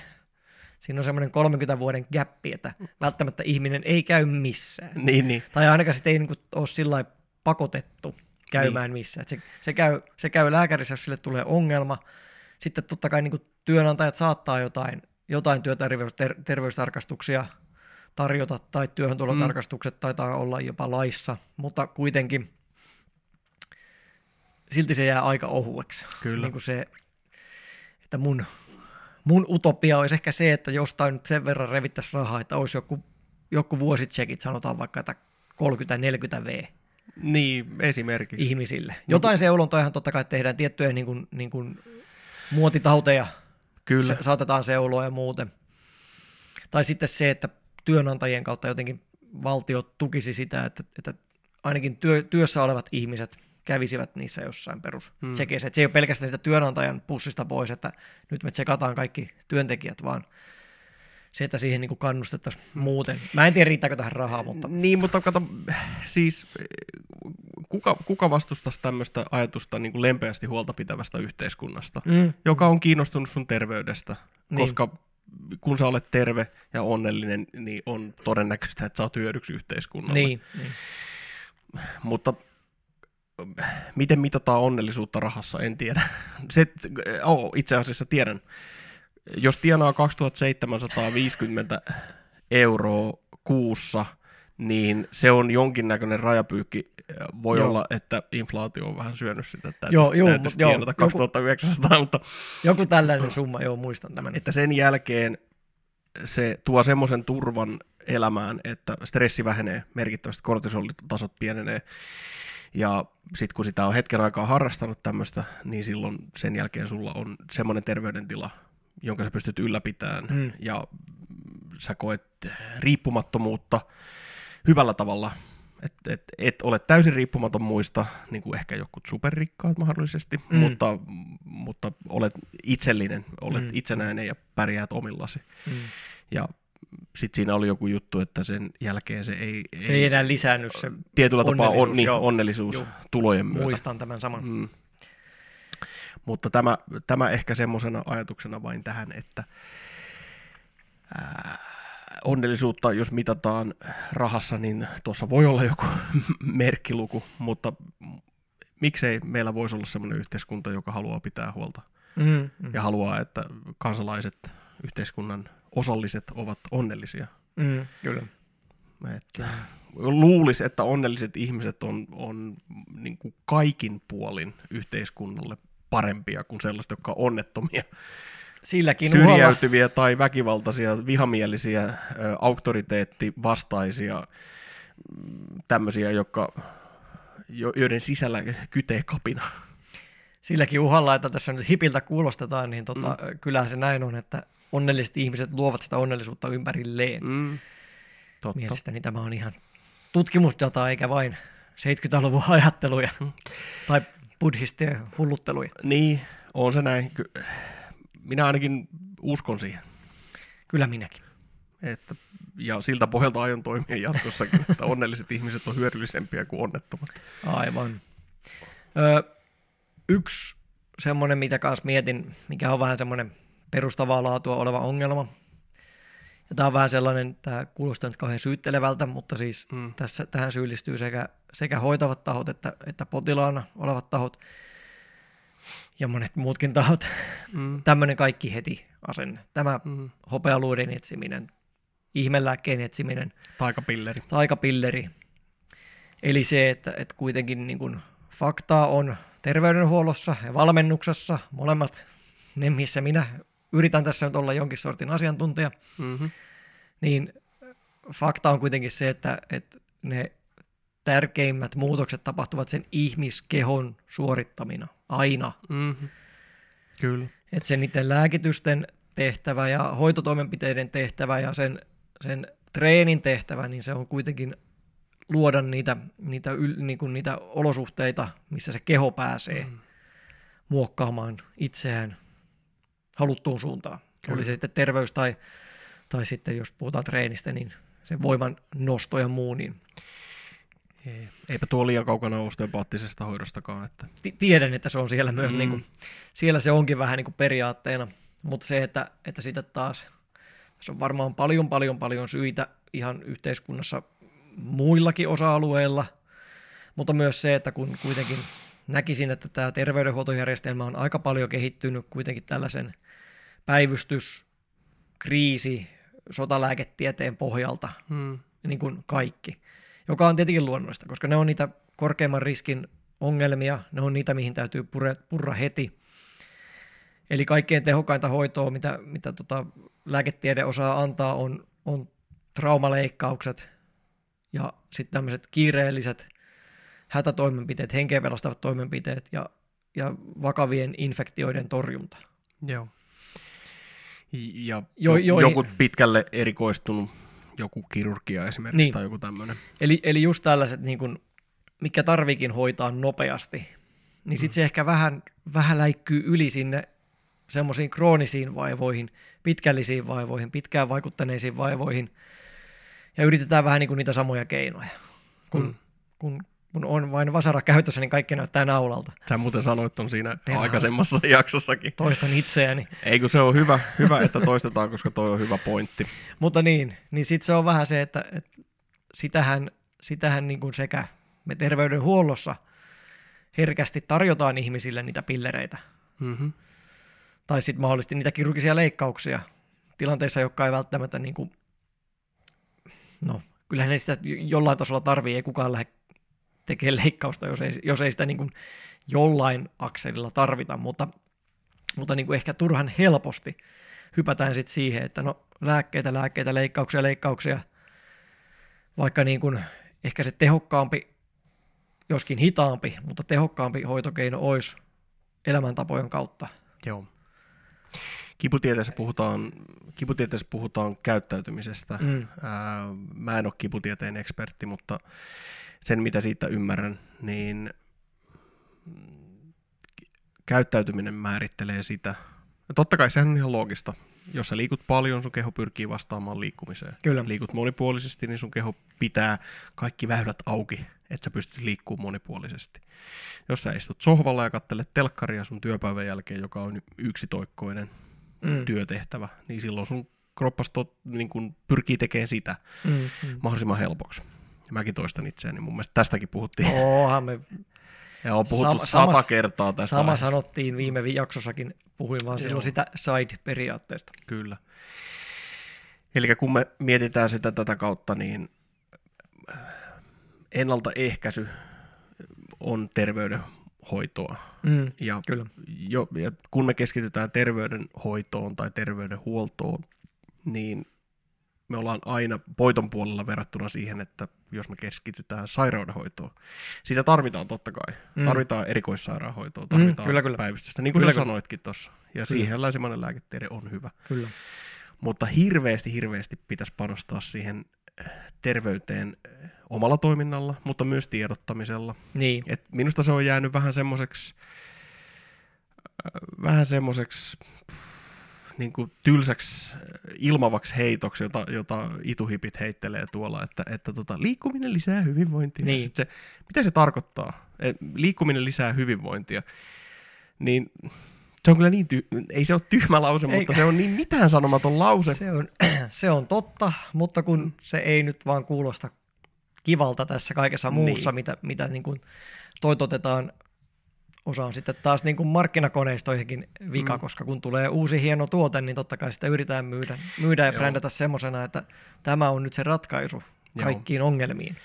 Siinä on semmoinen 30 vuoden gappi, että välttämättä ihminen ei käy missään. niin, niin. Tai ainakaan sitten ei niinku ole sillä pakotettu käymään missään. Et Se, se, käy, se käy lääkärissä, jos sille tulee ongelma. Sitten totta kai niinku työnantajat saattaa jotain, jotain työterveys, ter, terveystarkastuksia tarjota, tai työhöntulotarkastukset mm. taitaa olla jopa laissa, mutta kuitenkin silti se jää aika ohueksi. Kyllä. Niin kuin se, että mun, mun utopia olisi ehkä se, että jostain nyt sen verran revittäisi rahaa, että olisi joku, joku vuositsekit, sanotaan vaikka, että 30-40 V. Niin, esimerkiksi. ihmisille. Jotain seulontojahan totta kai tehdään, tiettyjä niin kuin, niin kuin muotitauteja Kyllä. se, saatetaan seuloa ja muuten. Tai sitten se, että työnantajien kautta jotenkin valtio tukisi sitä, että, että ainakin työ, työssä olevat ihmiset kävisivät niissä jossain perus Hmm. hmm. Että se ei ole pelkästään sitä työnantajan pussista pois, että nyt me tsekataan kaikki työntekijät, vaan se, että siihen niin kannustettaisiin muuten. Mä en tiedä, riittääkö tähän rahaa, mutta Niin, mutta kato, siis kuka, kuka vastustaisi tämmöistä ajatusta niin kuin lempeästi huolta pitävästä yhteiskunnasta, mm, joka on kiinnostunut sun terveydestä, Niin. koska kun sä olet terve ja onnellinen, niin on todennäköistä, että sä oot hyödyksi yhteiskunnalle. niin, niin. Mutta eh, miten mitataan onnellisuutta rahassa, en tiedä. <laughs> Se, oh, itse asiassa tiedän. Jos tienaa 2750 euroa kuussa, niin se on jonkinnäköinen rajapyykki. Voi Joo. olla, että inflaatio on vähän syönyt sitä, että Joo, joo, täytyisi joo, tienata joku- 2900, mutta Joku tällainen summa, joo, muistan tämän. että sen jälkeen se tuo semmoisen turvan elämään, että stressi vähenee merkittävästi, kortisolitasot pienenee, ja sitten kun sitä on hetken aikaa harrastanut tämmöistä, niin silloin sen jälkeen sulla on semmoinen terveydentila, jonka sä pystyt ylläpitämään, Mm. ja sä koet riippumattomuutta hyvällä tavalla, että et, et ole täysin riippumaton muista, niin kuin ehkä jotkut superrikkaat mahdollisesti, Mm. mutta, mutta olet itsellinen, olet Mm. itsenäinen ja pärjäät omillasi. Mm. Ja sitten siinä oli joku juttu, että sen jälkeen se ei, Se ei enää lisännyt se, tietyllä tapaa on, onnellisuus, niin, joo. onnellisuus Joo. tulojen myötä. muistan tämän saman. Mm. Mutta tämä, tämä ehkä semmoisena ajatuksena vain tähän, että ää, onnellisuutta, jos mitataan rahassa, niin tuossa voi olla joku <laughs> merkkiluku, mutta miksei meillä voisi olla semmoinen yhteiskunta, joka haluaa pitää huolta Mm, mm, ja haluaa, että kansalaiset, yhteiskunnan osalliset ovat onnellisia. mm, kyllä. Että luulisi, että onnelliset ihmiset on, on niin kuin kaikin puolin yhteiskunnalle parempia kuin sellaiset, jotka on onnettomia, Silläkin uhalla, syrjäytyviä tai väkivaltaisia, vihamielisiä, auktoriteettivastaisia, mm, tämmöisiä, jotka, jo- joiden sisällä kytee kapina. silläkin uhalla, että tässä nyt hipiltä kuulostetaan, niin tota, mm. kyllä se näin on, että onnelliset ihmiset luovat sitä onnellisuutta ympärilleen. Mm, totta. Mielestäni tämä on ihan tutkimusdataa, eikä vain 70-luvun <laughs> ajatteluja Mm. tai buddhistien hullutteluja. Niin, on se näin. Ky- Minä ainakin uskon siihen. Kyllä minäkin. Että, ja siltä pohjalta aion toimia jatkossakin, että onnelliset ihmiset on hyödyllisempiä kuin onnettomat. Aivan. Ö, yksi semmoinen, mitä kanssa mietin, mikä on vähän semmoinen perustavaa laatua oleva ongelma. Ja tämä on vähän sellainen, tämä kuulostaa nyt kauhean syyttelevältä, mutta siis Mm. tässä, tähän syyllistyy sekä, sekä hoitavat tahot että, että potilaana olevat tahot ja monet muutkin tahot. Mm. Tämmöinen kaikki heti asenne. Tämä Mm. hopealuiden etsiminen, ihmelääkkeen etsiminen, Taikapilleri. taikapilleri. Eli se, että, että kuitenkin niin kuin faktaa on terveydenhuollossa ja valmennuksessa, molemmat ne, missä minä yritän tässä nyt olla jonkin sortin asiantuntija, Mm-hmm. niin fakta on kuitenkin se, että, että ne tärkeimmät muutokset tapahtuvat sen ihmiskehon suorittamina aina. Mm-hmm. Kyllä. Että se niiden lääkitysten tehtävä ja hoitotoimenpiteiden tehtävä ja sen, sen treenin tehtävä, niin se on kuitenkin luoda niitä, niitä, yl, niin kuin niitä olosuhteita, missä se keho pääsee Mm. muokkaamaan itseään haluttuun suuntaan. Kyllä. Oli se sitten terveys tai, tai sitten jos puhutaan treenistä, niin se voiman nosto ja muu, niin Ei. Eipä tuo liian kaukana osteopaattisesta hoidostakaan. Että... ti- tiedän, että se on siellä myös, Mm. niin kuin, siellä se onkin vähän niin kuin periaatteena, mutta se, että, että sitä taas, tässä on varmaan paljon, paljon, paljon syitä ihan yhteiskunnassa muillakin osa-alueilla, mutta myös se, että kun kuitenkin näkisin, että tämä terveydenhuoltojärjestelmä on aika paljon kehittynyt kuitenkin tällaisen päivystys, kriisi, sotalääketieteen pohjalta, Mm. niin kuin kaikki, joka on tietenkin luonnollista, koska ne on niitä korkeimman riskin ongelmia, ne on niitä, mihin täytyy pure, purra heti. Eli kaikkein tehokkainta hoitoa, mitä, mitä tota lääketiede osaa antaa, on, on traumaleikkaukset ja sitten tämmöiset kiireelliset hätätoimenpiteet, henkeä pelastavat toimenpiteet ja, ja vakavien infektioiden torjunta. Joo. Ja Jo- jo, joihin- joku pitkälle erikoistunut, joku kirurgia esimerkiksi Niin. tai joku tämmöinen. Eli, eli just tällaiset, niin kuin, mikä tarviikin hoitaa nopeasti, niin sitten se ehkä vähän, vähän läikkyy yli sinne semmoisiin kroonisiin vaivoihin, pitkällisiin vaivoihin, pitkään vaikuttaneisiin vaivoihin, ja yritetään vähän niin kuin niitä samoja keinoja. Kun, mm. Mm. kun, kun on vain vasara käytössä, niin kaikki näyttää naulalta. Sä muuten sanoit on siinä Perhana. aikaisemmassa <laughs> jaksossakin. Toistan itseäni. Ei kun se on hyvä, hyvä, että toistetaan, koska toi on hyvä pointti. <laughs> Mutta niin, niin sitten se on vähän se, että, että sitähän, sitähän niin kuin sekä me terveydenhuollossa herkästi tarjotaan ihmisille niitä pillereitä, Mm-hmm. tai sitten mahdollisesti niitä kirurgisia leikkauksia tilanteissa, jotka ei välttämättä, niin kuin, no kyllähän ne sitä jollain tasolla tarvii, ei kukaan lähde tekemään leikkausta, jos ei, jos ei sitä niin kuin jollain akselilla tarvita, mutta, mutta niin kuin ehkä turhan helposti hypätään sitten siihen, että no lääkkeitä, lääkkeitä, leikkauksia, leikkauksia, vaikka niin kuin ehkä se tehokkaampi, joskin hitaampi, mutta tehokkaampi hoitokeino olisi elämäntapojen kautta. Joo. Kiputieteessä puhutaan, kiputieteessä puhutaan käyttäytymisestä. Mm. Ää, mä en ole kiputieteen ekspertti, mutta sen mitä siitä ymmärrän, niin käyttäytyminen määrittelee sitä. Ja totta kai sehän on ihan loogista. Jos sä liikut paljon, sun keho pyrkii vastaamaan liikkumiseen. Kyllä. Liikut monipuolisesti, niin sun keho pitää kaikki väylät auki, että sä pystyt liikkumaan monipuolisesti. Jos sä istut sohvalla ja kattelet telkkaria sun työpäivän jälkeen, joka on yksitoikkoinen Mm. työtehtävä, niin silloin sun kroppas tot, niin kun pyrkii tekemään sitä Mm, mm. mahdollisimman helpoksi. Ja mäkin toistan itseäni, mun mielestä tästäkin puhuttiin. Oohan me, <laughs> Ja on puhuttu Sama- sata sama- kertaa tästä. sama aiheesta. sanottiin viime vi- jaksossakin, puhuin vaan silloin sitä side-periaatteesta. Kyllä. Eli kun me mietitään sitä tätä kautta, niin ennaltaehkäisy on terveydenhoitoa. Mm. Ja, Kyllä. jo, ja kun me keskitytään terveydenhoitoon tai terveydenhuoltoon, niin me ollaan aina voiton puolella verrattuna siihen, että jos me keskitytään sairaudenhoitoon. Sitä tarvitaan totta kai. Mm. Mm. Tarvitaan erikoissairaanhoitoa, tarvitaan kyllä, kyllä. päivystystä, niin kuin Kyllä, sä kyllä. sanoitkin tuossa. Ja siihen länsimainen lääketiede on hyvä. Kyllä. Mutta hirveästi, hirveästi pitäisi panostaa siihen eh, terveyteen eh, omalla toiminnalla, mutta myös tiedottamisella. Niin. Et minusta se on jäänyt vähän semmoiseksi, vähän semmoiseksi niin kuin tylsäksi äh, ilmavaksi heitoksi, jota, jota ituhipit heittelee tuolla, että, että tota, liikkuminen lisää hyvinvointia. Niin. Sit se, mitä se tarkoittaa? Et liikkuminen lisää hyvinvointia. Niin se on kyllä niin, ty- ei se ole tyhmä lause, Ei. mutta se on niin mitään sanomaton lause. Se on, <clears throat> se on totta, mutta kun se ei nyt vaan kuulosta kivalta tässä kaikessa muussa, Niin. mitä, mitä niin kuin toitotetaan. Osa on sitten taas niin kuin markkinakoneistoihinkin vika, mm. Koska kun tulee uusi hieno tuote, niin totta kai sitä yritetään myydä, myydä ja Joo. brändätä semmoisena, että tämä on nyt se ratkaisu Joo. kaikkiin ongelmiin.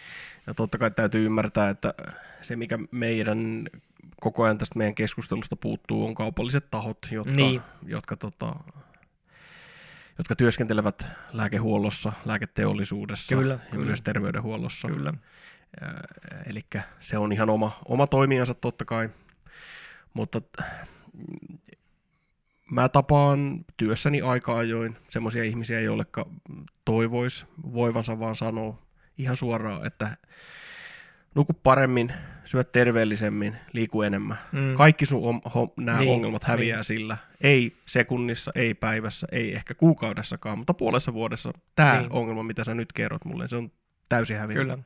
Ja totta kai täytyy ymmärtää, että se mikä meidän koko ajan tästä meidän keskustelusta puuttuu on kaupalliset tahot, jotka, Niin. jotka, tota, jotka työskentelevät lääkehuollossa, lääketeollisuudessa Kyllä, ja kyllä. myös terveydenhuollossa. Kyllä. Eli se on ihan oma, oma toimijansa totta kai, mutta mm, mä tapaan työssäni aika ajoin semmoisia ihmisiä, joille toivois voivansa vaan sanoa ihan suoraan, että nuku paremmin, syö terveellisemmin, liiku enemmän. Mm. Kaikki sun om, hom, nämä Niin, ongelmat häviää niin. sillä. Ei sekunnissa, ei päivässä, ei ehkä kuukaudessakaan, mutta puolessa vuodessa tämä Niin. niin. ongelma, mitä sä nyt kerrot mulle, se on täysin hävinnyt. Kyllä.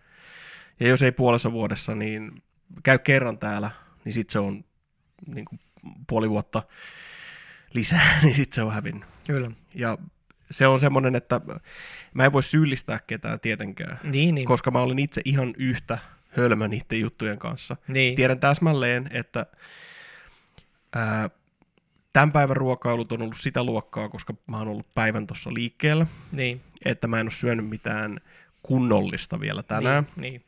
Ja jos ei puolessa vuodessa, niin käy kerran täällä, niin sitten se on niin kuin puoli vuotta lisää, <laughs> niin sitten se on hävinnyt. Kyllä. Ja se on semmoinen, että mä en voi syyllistää ketään tietenkään, Niin, niin. koska mä olen itse ihan yhtä hölmö niiden juttujen kanssa. niin. Tiedän täsmälleen, että ää, tämän päivän ruokailut on ollut sitä luokkaa, koska mä oon ollut päivän tuossa liikkeellä, niin. että mä en ole syönyt mitään kunnollista vielä tänään. Niin. niin.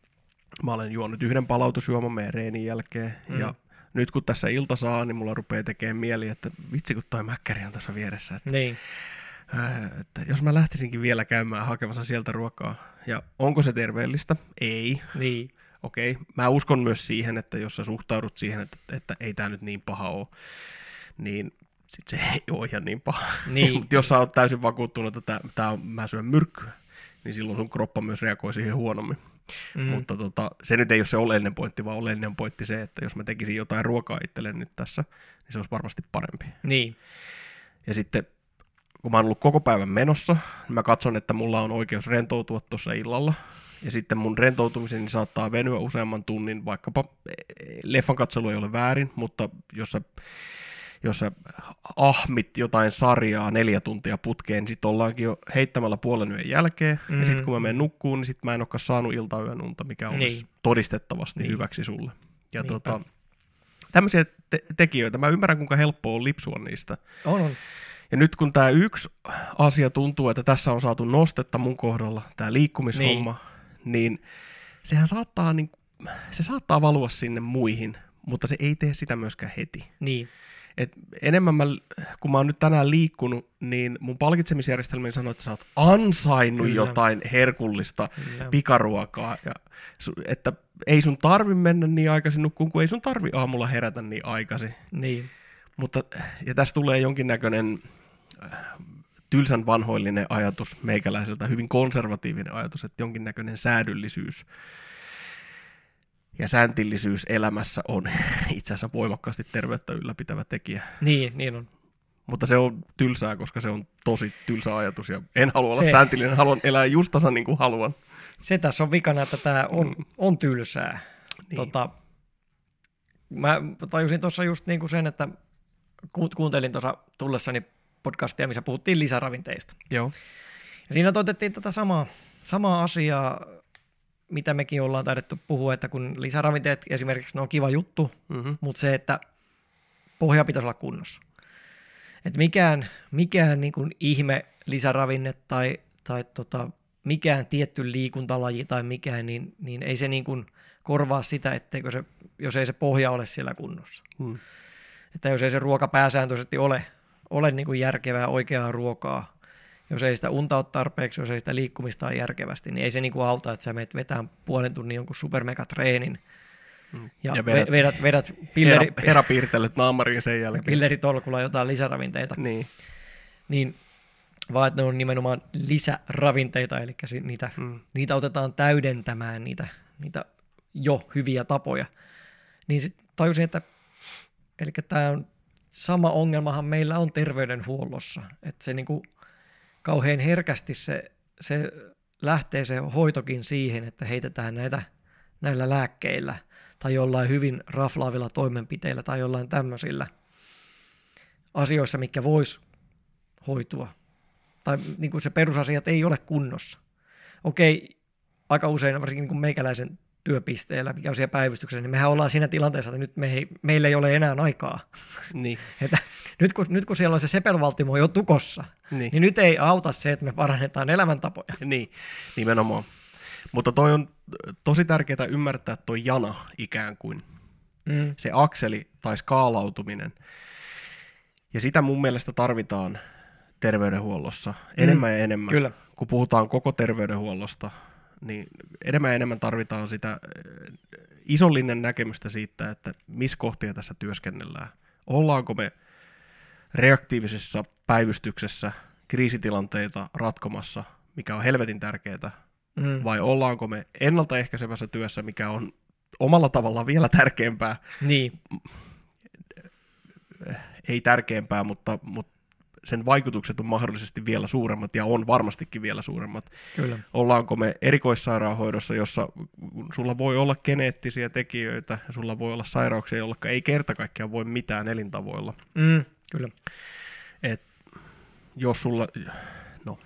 Mä olen juonut yhden palautusjuoman meidän reenin jälkeen, Mm. mm. ja nyt kun tässä ilta saa, niin mulla rupeaa tekemään mieli, että vitsi kun toi mäkkäri on tässä vieressä, että, niin. ää, että jos mä lähtisinkin vielä käymään hakemassa sieltä ruokaa, ja onko se terveellistä? Ei. niin. okei, mä uskon myös siihen, että jos sä suhtaudut siihen, että, että ei tämä nyt niin paha ole, niin sit se ei ole ihan niin paha. Niin. <laughs> Mutta jos sä oot täysin vakuuttunut, että tää, tää on, mä syön myrkkyä, niin silloin sun kroppa myös reagoi siihen huonommin. Mm. Mutta tota, se nyt ei ole se oleellinen pointti, vaan oleellinen pointti se, että jos mä tekisin jotain ruokaa itselleni nyt tässä, niin se olisi varmasti parempi. Niin. Ja sitten kun mä oon ollut koko päivän menossa, niin mä katson, että mulla on oikeus rentoutua tuossa illalla. Ja sitten mun rentoutumiseni saattaa venyä useamman tunnin, vaikkapa eh, leffan katselu ei ole väärin, mutta jos sä, jos sä ahmit jotain sarjaa neljä tuntia putkeen, niin sitten ollaankin jo heittämällä puolen yön jälkeen. Mm. Ja sitten kun mä menen nukkuun, niin sitten mä en olekaan saanut iltayön unta, mikä olisi Niin. niin. todistettavasti Niin. niin. hyväksi sulle. Ja Niinpä. tota, tämmöisiä te- tekijöitä, mä ymmärrän kuinka helppoa on lipsua niistä. On, on. Ja nyt kun tämä yksi asia tuntuu, että tässä on saatu nostetta mun kohdalla, tämä liikkumishomma, niin. niin sehän saattaa, niin, se saattaa valua sinne muihin, mutta se ei tee sitä myöskään heti. Niin. Et enemmän mä, kun mä oon nyt tänään liikkunut, niin mun palkitsemisjärjestelmäni sanoo, että sä oot ansainnut Kyllä. jotain herkullista Kyllä. pikaruokaa. Ja, että ei sun tarvi mennä niin aikaisin nukkuun, kun ei sun tarvi aamulla herätä niin aikaisin. Niin. Mutta, ja tässä tulee jonkinnäköinen äh, tylsän vanhoillinen ajatus meikäläiseltä, hyvin konservatiivinen ajatus, että jonkinnäköinen säädyllisyys ja sääntillisyys elämässä on <laughs> itse asiassa voimakkaasti terveyttä ylläpitävä tekijä. Niin, niin on. Mutta se on tylsää, koska se on tosi tylsä ajatus ja en halua olla Se- sääntillinen, haluan elää just tasan niin kuin haluan. Se tässä on vikana, että tämä on, on tylsää. Niin. Tota, mä tajusin tuossa just niin kuin sen, että ku- kuuntelin tuossa tullessani podcastia, missä puhuttiin lisäravinteista. Joo. Ja siinä otettiin tätä samaa, samaa asiaa, mitä mekin ollaan taidettu puhua, että kun lisäravinteet esimerkiksi ne on kiva juttu, Mm-hmm. mutta se, että pohja pitäisi olla kunnossa. Et mikään mikään niin kuin ihme lisäravinne tai, tai tota, mikään tietty liikuntalaji tai mikään, niin, niin ei se niin kuin korvaa sitä, etteikö se, jos ei se pohja ole siellä kunnossa. Mm. Että jos ei se ruoka pääsääntöisesti ole, ole niin kuin järkevää oikeaa ruokaa, jos ei sitä unta ole tarpeeksi, jos ei sitä liikkumista ole järkevästi, niin ei se niin kuin auta, että sä menet vetään puolen tunnin jonkun supermegatreenin Mm. ja, Ja vedät- vedät, vedät, pilleri, Herra, herra piirtelet naamariin sen jälkeen. pilleritolkulla jotain lisäravinteita, Niin. niin vaan että ne on nimenomaan lisäravinteita, eli niitä, Mm. niitä otetaan täydentämään niitä, niitä jo hyviä tapoja. Niin sitten tajusin, että eli tämä on sama ongelmahan meillä on terveydenhuollossa, että se niinku kauhean herkästi se, se lähtee se hoitokin siihen, että heitetään näitä näillä lääkkeillä tai jollain hyvin raflaavilla toimenpiteillä tai jollain tämmöisillä asioissa, mikä voisi hoitua. Tai niin kuin se perusasiat ei ole kunnossa. Okei, aika usein, varsinkin niin kuin meikäläisen työpisteellä, mikä on siellä päivystyksessä, niin mehän ollaan siinä tilanteessa, että nyt me ei, meillä ei ole enää aikaa. Niin. <laughs> Että nyt, kun, nyt kun siellä on se sepelvaltimo jo tukossa, Niin. niin nyt ei auta se, että me parannetaan elämäntapoja. Niin, nimenomaan. Mutta toi on tosi tärkeää ymmärtää toi jana ikään kuin, Mm. se akseli tai skaalautuminen. Ja sitä mun mielestä tarvitaan terveydenhuollossa enemmän ja enemmän. Kyllä. Kun puhutaan koko terveydenhuollosta, niin enemmän ja enemmän tarvitaan sitä eh, isollinen näkemystä siitä, että missä kohtia tässä työskennellään. Ollaanko me reaktiivisessa päivystyksessä kriisitilanteita ratkomassa, mikä on helvetin tärkeää, Mm. vai ollaanko me ennaltaehkäisevässä työssä, mikä on omalla tavallaan vielä tärkeämpää, Niin, ei tärkeämpää, mutta, mutta sen vaikutukset on mahdollisesti vielä suuremmat ja on varmastikin vielä suuremmat. kyllä. Ollaanko me erikoissairaanhoidossa, jossa sulla voi olla geneettisiä tekijöitä ja sulla voi olla sairauksia, jolla ei kerta kaikkiaan voi mitään elintavoilla. Mm. Kyllä. Et jos sulla, no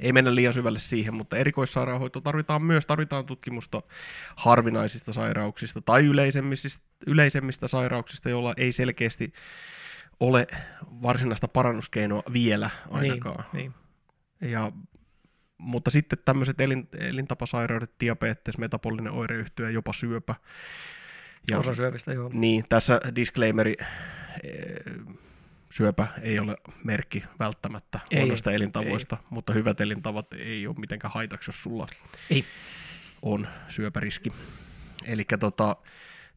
ei mennä liian syvälle siihen, mutta erikoissairaanhoito tarvitaan myös, tarvitaan tutkimusta harvinaisista sairauksista tai yleisemmistä, yleisemmistä sairauksista, joilla ei selkeästi ole varsinaista parannuskeinoa vielä ainakaan. Niin, niin. Ja, mutta sitten tämmöiset elin, elintapasairaudet, diabetes, metabolinen oireyhtyö, jopa syöpä. Ja, Osa syövistä, joo. Niin, tässä disclaimeri, eh, syöpä ei ole merkki välttämättä Ei, huonoista elintavoista, mutta hyvät elintavat ei ole mitenkään haitaksi, jos sulla Ei. on syöpäriski. Eli tota,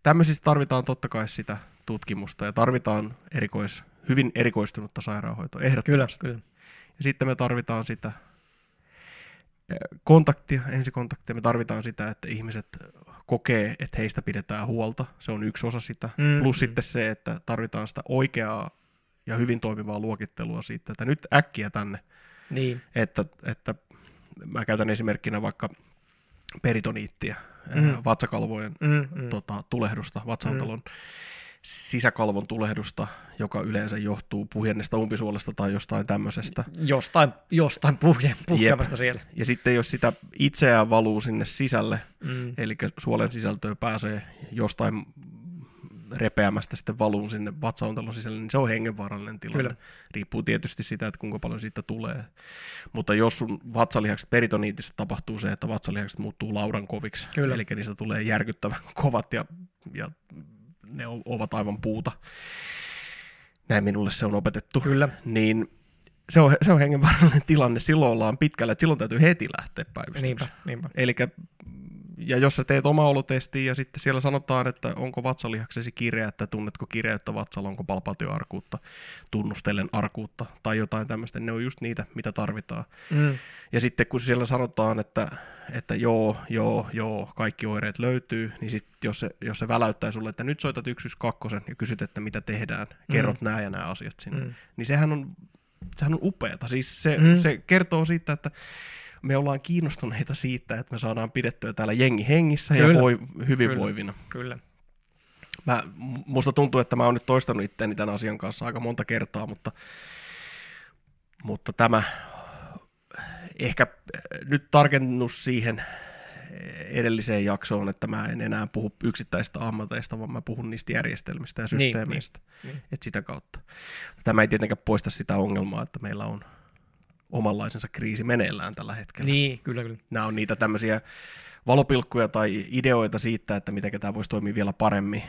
tämmöisistä tarvitaan totta kai sitä tutkimusta ja tarvitaan erikois, hyvin erikoistunutta sairaanhoitoa Kyllä, ehdottomasti. kyllä. Ja sitten me tarvitaan sitä eh, kontaktia, ensikontaktia. Me tarvitaan sitä, että ihmiset kokee, että heistä pidetään huolta. Se on yksi osa sitä. Mm, Plus mm. sitten se, että tarvitaan sitä oikeaa ja hyvin toimivaa luokittelua siitä, että nyt äkkiä tänne. Niin, Että, että mä käytän esimerkkinä vaikka peritoniittia, Mm. mm. vatsakalvojen mm, mm. tota, tulehdusta, vatsaontelon sisäkalvon tulehdusta, joka yleensä johtuu puhjennesta umpisuolesta tai jostain tämmöisestä. jostain, jostain puhje, puhkeamasta siellä. Ja sitten jos sitä itseään valuu sinne sisälle, Mm. eli suolen sisältöä pääsee jostain repeämästä sitten valuu sinne vatsaontelon sisälle, niin se on hengenvaarallinen tilanne. Kyllä. Riippuu tietysti sitä, että kuinka paljon siitä tulee. Mutta jos sun vatsalihakset peritoniitissa tapahtuu se, että vatsalihakset muuttuu laudan koviksi, Kyllä. eli niistä tulee järkyttävän kovat ja, ja ne ovat aivan puuta. Näin minulle se on opetettu. Kyllä, Niin se on, se on hengenvaarallinen tilanne. Silloin ollaan pitkällä, että silloin täytyy heti lähteä päivystykseen. niinpä, niinpä. Eli jos sä teet oma olotesti ja sitten siellä sanotaan, että onko vatsalihaksesi kireä, että tunnetko kireyttä vatsalla, onko palpaatioarkuutta, tunnustellen arkuutta tai jotain tämmöistä, ne on just niitä, mitä tarvitaan. Mm. Ja sitten kun siellä sanotaan, että, että joo, joo, joo, kaikki oireet löytyy, niin sitten jos se, jos se väläyttää sulle, että nyt soitat 112 ja kysyt, että mitä tehdään, kerrot mm. nämä ja nämä asiat sinne, Mm. mm. niin sehän on, sehän on upeata. Siis se, Mm. mm. se kertoo siitä, että me ollaan kiinnostuneita siitä, että me saadaan pidettyä täällä jengi hengissä Kyllä. ja voi, hyvinvoivina. Kyllä. Mä, musta tuntuu, että mä oon nyt toistanut itteeni tämän asian kanssa aika monta kertaa, mutta, mutta tämä ehkä nyt tarkennus siihen edelliseen jaksoon, että mä en enää puhu yksittäisistä ammateista, vaan mä puhun niistä järjestelmistä ja Niin, systeemeistä. niin. Et sitä kautta. Tämä ei tietenkään poista sitä ongelmaa, että meillä on omanlaisensa kriisi meneillään tällä hetkellä. Niin, kyllä, kyllä. Nämä on niitä tämmöisiä valopilkkuja tai ideoita siitä, että miten tämä voisi toimia vielä paremmin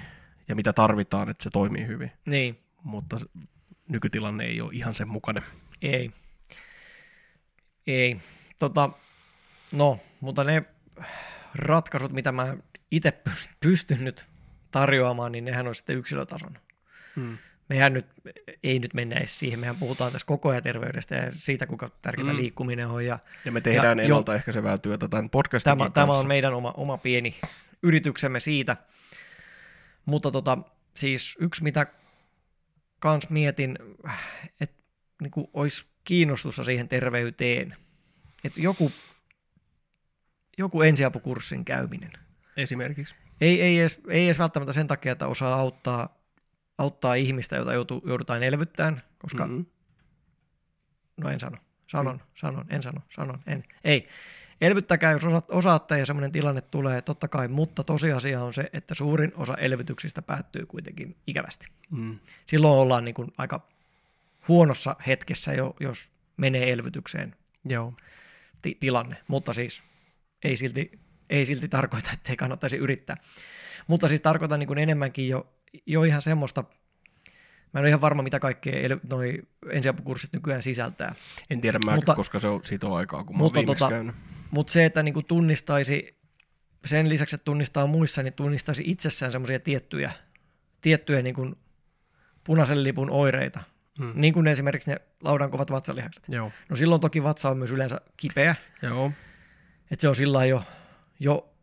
ja mitä tarvitaan, että se toimii hyvin. Niin, Mutta nykytilanne ei ole ihan sen mukainen. ei. Ei. Tota, no, mutta ne ratkaisut, mitä mä itse pyst- pystyn nyt tarjoamaan, niin nehän on sitten yksilötason. Hmm. Mehän nyt, ei nyt mennä edes siihen, mehän puhutaan tässä koko ajan terveydestä ja siitä, kuinka tärkeää Mm. liikkuminen on. Ja Ja me tehdään Ja ennaltaehkäisevää työtä tämän podcastin tämä, kanssa. tämä on meidän oma, oma pieni yrityksemme siitä. Mutta tota, siis yksi, mitä kans mietin, että niin olisi kiinnostusta siihen terveyteen. Että joku, joku ensiapukurssin käyminen. Esimerkiksi. Ei, ei, edes, ei edes välttämättä sen takia, että osaa auttaa, auttaa ihmistä, jota joutuu, joudutaan elvyttämään, koska Mm-hmm. No en sano. Sanon, sanon, en sano, sanon, en. Ei. Elvyttäkää, jos osaat, osaatte ja semmoinen tilanne tulee, totta kai, mutta tosiasia on se, että suurin osa elvytyksistä päättyy kuitenkin ikävästi. Mm. Silloin ollaan niin kuin aika huonossa hetkessä jo, jos menee elvytykseen Joo. ti- tilanne, mutta siis ei silti, ei silti tarkoita, että ei kannattaisi yrittää. Mutta siis tarkoitan niin kuin enemmänkin jo, jo ihan semmoista, mä en ole ihan varma, mitä kaikkea noi ensiapukurssit nykyään sisältää, En tiedä mä, Mutta- koska se on, siitä on aikaa, kun mä Mutta viimeksi tota- käynyt. Mutta se, että niinku tunnistaisi, sen lisäksi, että tunnistaa muissa, niin tunnistaisi itsessään semmoisia tiettyjä, tiettyjä niinku punaisen lipun oireita. Mm. Niin kuin esimerkiksi ne laudan kovat vatsalihakset. Joo. No silloin toki vatsa on myös yleensä kipeä, Joo. että se on sillä jo, jo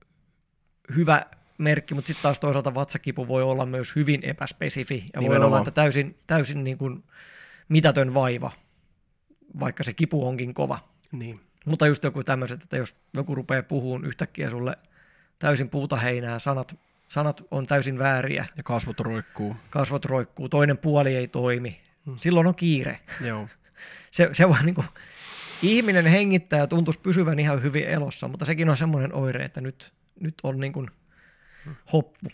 hyvä merkki, mutta sitten taas toisaalta vatsakipu voi olla myös hyvin epäspesifi ja voi Nimenomaan. olla, että täysin, täysin niin kuin mitätön vaiva, vaikka se kipu onkin kova. Niin. Mutta just joku tämmöiset, että jos joku rupeaa puhumaan yhtäkkiä sulle täysin puuta heinää, sanat, sanat on täysin vääriä, Ja kasvot roikkuu. kasvot roikkuu, toinen puoli ei toimi, Hmm. silloin on kiire. Joo. <laughs> Se, se vaan niin kuin, ihminen hengittää ja tuntuisi pysyvän ihan hyvin elossa, mutta sekin on semmoinen oire, että nyt, nyt on niin kuin hoppu.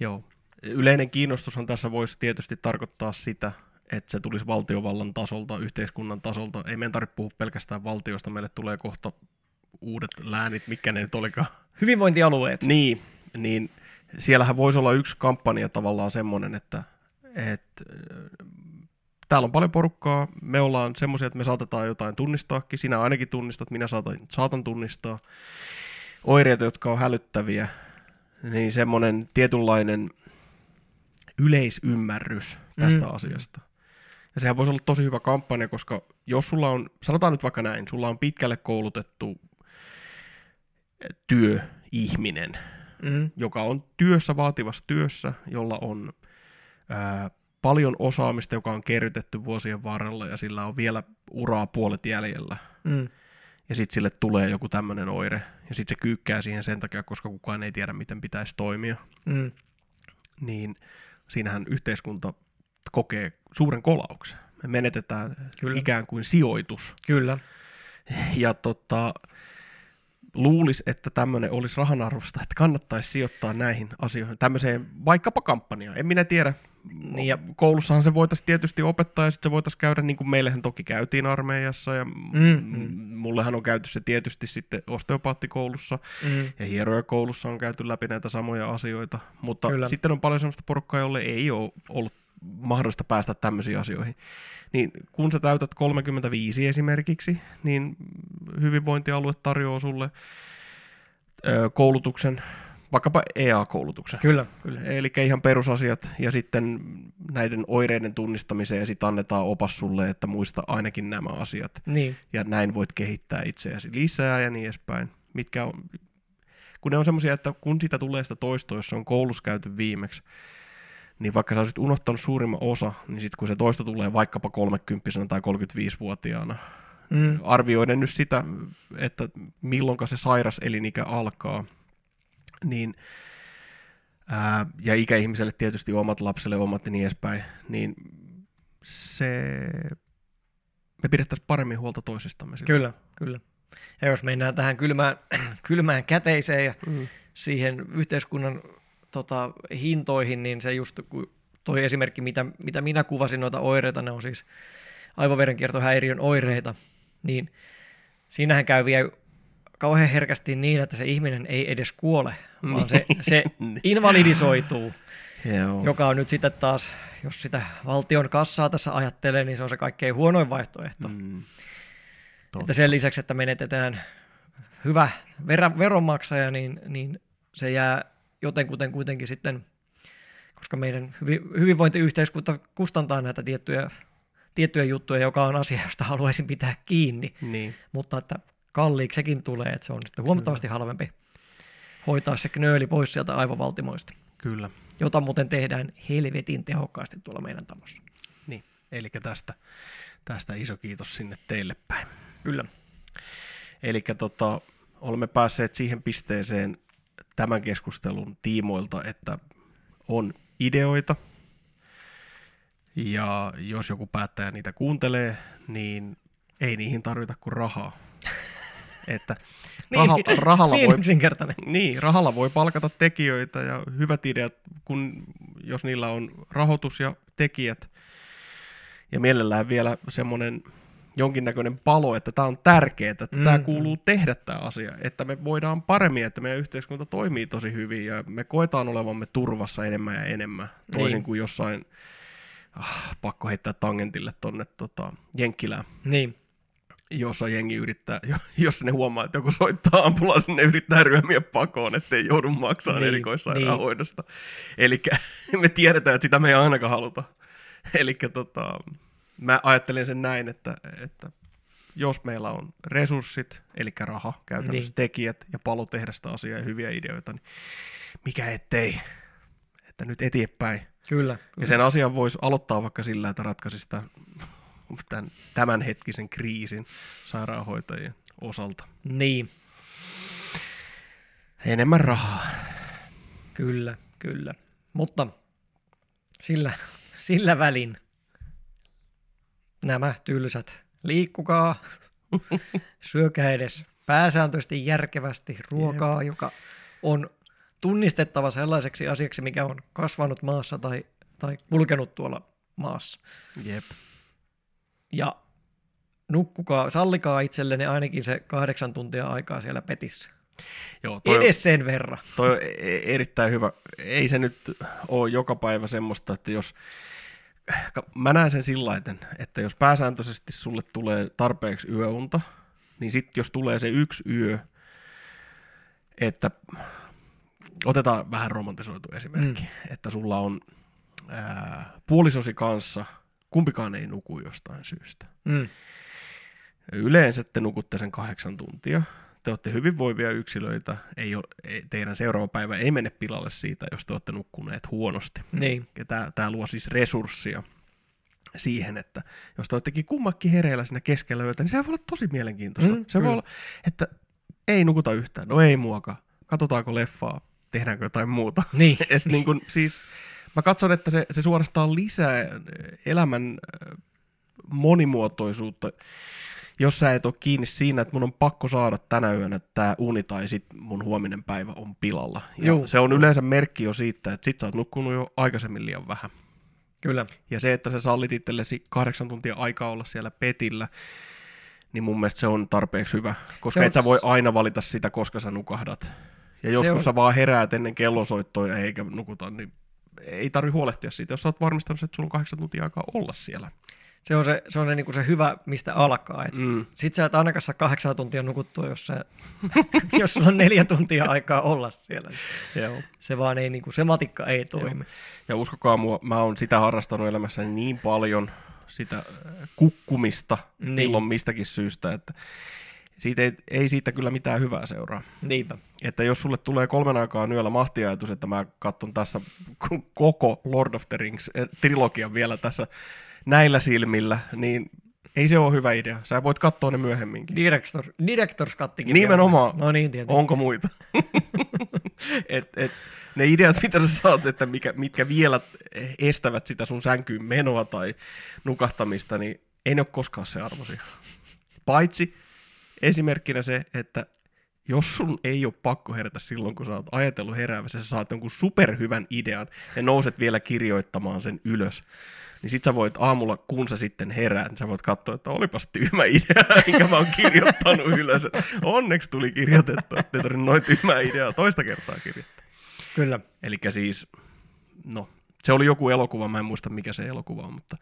Joo. Yleinen kiinnostushan tässä voisi tietysti tarkoittaa sitä, että se tulisi valtiovallan tasolta, yhteiskunnan tasolta. Ei meidän tarvitse puhua pelkästään valtiosta, meille tulee kohta uudet läänit, mikä ne nyt olikaan. Hyvinvointialueet. Niin, niin siellähän voisi olla yksi kampanja tavallaan semmoinen, että, että täällä on paljon porukkaa, me ollaan semmoisia, että me saatetaan jotain tunnistaakin, sinä ainakin tunnistat, minä saatan, saatan tunnistaa oireita, jotka on hälyttäviä, niin semmoinen tietynlainen yleisymmärrys tästä mm. asiasta. Ja sehän voisi olla tosi hyvä kampanja, koska jos sulla on, sanotaan nyt vaikka näin, sulla on pitkälle koulutettu työihminen, mm. joka on työssä, vaativassa työssä, jolla on ää, paljon osaamista, joka on kerrytetty vuosien varrella ja sillä on vielä uraa puolet jäljellä. Mm. Ja sitten sille tulee joku tämmöinen oire ja sitten se kyykkää siihen sen takia, koska kukaan ei tiedä, miten pitäisi toimia. Mm. Niin siinähän yhteiskunta kokee suuren kolauksen. Me menetetään Kyllä. ikään kuin sijoitus. Kyllä. Ja tota, luulisi, että tämmöinen olisi rahanarvosta, että kannattaisi sijoittaa näihin asioihin, tämmöiseen vaikkapa kampanjaan. En minä tiedä. Niin ja koulussahan se voitaisiin tietysti opettaa ja sitten se voitaisiin käydä, niin kuin meillähän toki käytiin armeijassa ja mm, mm. mullehan on käyty se tietysti sitten osteopaattikoulussa mm. ja hierojakoulussa on käyty läpi näitä samoja asioita, mutta Kyllä. sitten on paljon sellaista porukkaa, jolle ei ole ollut mahdollista päästä tämmöisiin asioihin. Niin kun sä täytät 35 esimerkiksi, niin hyvinvointialue tarjoaa sulle koulutuksen, vaikkapa EA-koulutuksen. Kyllä, kyllä. Eli ihan perusasiat ja sitten näiden oireiden tunnistamiseen ja sitten annetaan opas sulle, että muista ainakin nämä asiat. Niin. Ja näin voit kehittää itseäsi lisää ja niin edespäin. Mitkä on, kun ne on semmoisia, että kun sitä tulee sitä toistoa, jos se on koulussa käyty viimeksi, niin vaikka sä olisit unohtanut suurimman osa, niin sitten kun se toisto tulee vaikkapa 30 tai 35-vuotiaana, mm. arvioiden nyt sitä, että milloin se sairas elinikä alkaa, niin ää, ja ikäihmiselle tietysti omat lapselle omat ja niin edespäin, niin se, me pidettäisiin paremmin huolta toisistamme. Sitä. Kyllä, kyllä. Ja jos mennään tähän kylmään, <clears throat> kylmään käteiseen ja mm. siihen yhteiskunnan tota, hintoihin, niin se just toi esimerkki, mitä, mitä minä kuvasin noita oireita, ne on siis aivoverenkiertohäiriön oireita, niin siinähän käy vielä kauhean herkästi niin, että se ihminen ei edes kuole, vaan se, se niin. invalidisoituu, Joo. joka on nyt sitten taas, jos sitä valtion kassaa tässä ajattelee, niin se on se kaikkein huonoin vaihtoehto. Mm. Että sen lisäksi, että menetetään hyvä ver- veronmaksaja, niin, niin se jää jotenkuten kuitenkin sitten, koska meidän hyvinvointiyhteiskunta kustantaa näitä tiettyjä, tiettyjä juttuja, joka on asia, josta haluaisin pitää kiinni, niin. mutta että kalliiksi sekin tulee, että se on sitten huomattavasti Kyllä. halvempi hoitaa se knööli pois sieltä aivovaltimoista. Kyllä. Jota muuten tehdään helvetin tehokkaasti tuolla meidän talossa. Niin, eli tästä, tästä iso kiitos sinne teille päin. Kyllä. Eli tota, olemme päässeet siihen pisteeseen tämän keskustelun tiimoilta, että on ideoita, ja jos joku päättäjä niitä kuuntelee, niin ei niihin tarvita kuin rahaa. <laughs> että <laughs> raha, niin, rahalla, <laughs> niin voi, niin, rahalla voi palkata tekijöitä ja hyvät ideat, kun, jos niillä on rahoitus ja tekijät, ja mielellään vielä semmoinen jonkinnäköinen palo, että tämä on tärkeää, että mm. tämä kuuluu tehdä tämä asia, että me voidaan paremmin, että meidän yhteiskunta toimii tosi hyvin ja me koetaan olevamme turvassa enemmän ja enemmän, toisin niin. kuin jossain, ah, pakko heittää tangentille tonne tota, Jenkkilään. Niin jossa jengi yrittää, <laughs> jos ne huomaa, että joku soittaa ambulanssin, ne yrittää ryömiä pakoon, ettei joudu maksamaan niin, erikoissairaanhoidosta. Niin. Eli <laughs> me tiedetään, että sitä me ei ainakaan haluta. Eli tota, mä ajattelen sen näin, että, että jos meillä on resurssit, eli raha, käytännössä niin. tekijät ja palo tehdä sitä asiaa ja hyviä ideoita, niin mikä ettei, että nyt eteenpäin. Kyllä, kyllä. Ja sen asian voisi aloittaa vaikka sillä, että ratkaisisi tämän tämänhetkisen kriisin sairaanhoitajien osalta. Niin. Enemmän rahaa. Kyllä, kyllä. Mutta sillä, sillä välin nämä tylsät, liikkukaa, <laughs> syökää edes pääsääntöisesti järkevästi ruokaa, Jep. joka on tunnistettava sellaiseksi asiaksi, mikä on kasvanut maassa tai, tai kulkenut tuolla maassa. Jep. Ja nukkukaa, sallikaa itsellenne ainakin se kahdeksan tuntia aikaa siellä petissä. Joo, toi Edes on, sen verran. Toi on e- e- erittäin hyvä. Ei se nyt ole joka päivä semmoista, että jos mä näen sen sillä että, että jos pääsääntöisesti sulle tulee tarpeeksi yöunta, niin sitten jos tulee se yksi yö, että otetaan vähän romantisoitu esimerkki, mm. että sulla on ää, puolisosi kanssa, kumpikaan ei nuku jostain syystä. Mm. Yleensä te nukutte sen kahdeksan tuntia. Te olette hyvinvoivia yksilöitä. Ei ole, ei, teidän seuraava päivä ei mene pilalle siitä, jos te olette nukkuneet huonosti. Niin. Tämä, luo siis resurssia siihen, että jos te olettekin kummakin hereillä siinä keskellä yötä, niin se voi olla tosi mielenkiintoista. Mm, se kyllä. voi olla, että ei nukuta yhtään, no ei muakaan, katsotaanko leffaa, tehdäänkö jotain muuta. Niin. <laughs> Et niin kun, siis, mä katson, että se, se suorastaan lisää elämän äh, monimuotoisuutta, jos sä et ole kiinni siinä, että mun on pakko saada tänä yönä tämä uni tai sit mun huominen päivä on pilalla. Ja Juu. se on yleensä merkki jo siitä, että sit sä oot nukkunut jo aikaisemmin liian vähän. Kyllä. Ja se, että sä sallit itsellesi kahdeksan tuntia aikaa olla siellä petillä, niin mun mielestä se on tarpeeksi hyvä, koska Se on- et sä voi aina valita sitä, koska sä nukahdat. Ja joskus on- sä vaan heräät ennen kellosoittoa eikä nukuta, niin ei tarvi huolehtia siitä, jos sä oot varmistanut, että sulla on kahdeksan tuntia aikaa olla siellä. Se on se, se, on se, niin kuin se hyvä, mistä alkaa. Et Mm. Sit sä et ainakaan saa kahdeksan tuntia nukuttua, jos, sä, <laughs> jos sulla on neljä tuntia aikaa olla siellä. Joo. Se vaan ei, niin kuin, se matikka ei toimi. Ja uskokaa mua, mä oon sitä harrastanut elämässäni niin paljon, sitä kukkumista Niin. milloin mistäkin syystä, että siitä ei, ei siitä kyllä mitään hyvää seuraa. Niinpä. Että jos sulle tulee kolmen aikaan yöllä mahtiajatus, että mä katson tässä <laughs> koko Lord of the Rings eh, trilogian vielä tässä näillä silmillä, niin ei se ole hyvä idea. Sä voit katsoa ne myöhemminkin. Director, director's cuttikin. Nimenomaan. vielä. No niin, tietenkin. Onko muita? <laughs> et, et, ne ideat, mitä sä saat, että mikä, mitkä vielä estävät sitä sun sänkyyn menoa tai nukahtamista, niin ei ne ole koskaan se arvoisia. Paitsi esimerkkinä se, että jos sun ei ole pakko herätä silloin, kun sä oot ajatellut heräävässä, sä saat jonkun superhyvän idean ja nouset vielä kirjoittamaan sen ylös, niin sit sä voit aamulla, kun sä sitten heräät, niin sä voit katsoa, että olipas tyhmä idea, <laughs> minkä mä oon kirjoittanut ylös. Onneksi tuli kirjoitettu, että ei tarvitse noin tyhmää ideaa toista kertaa kirjoittaa. Kyllä. Eli siis, no, se oli joku elokuva, mä en muista mikä se elokuva on, mutta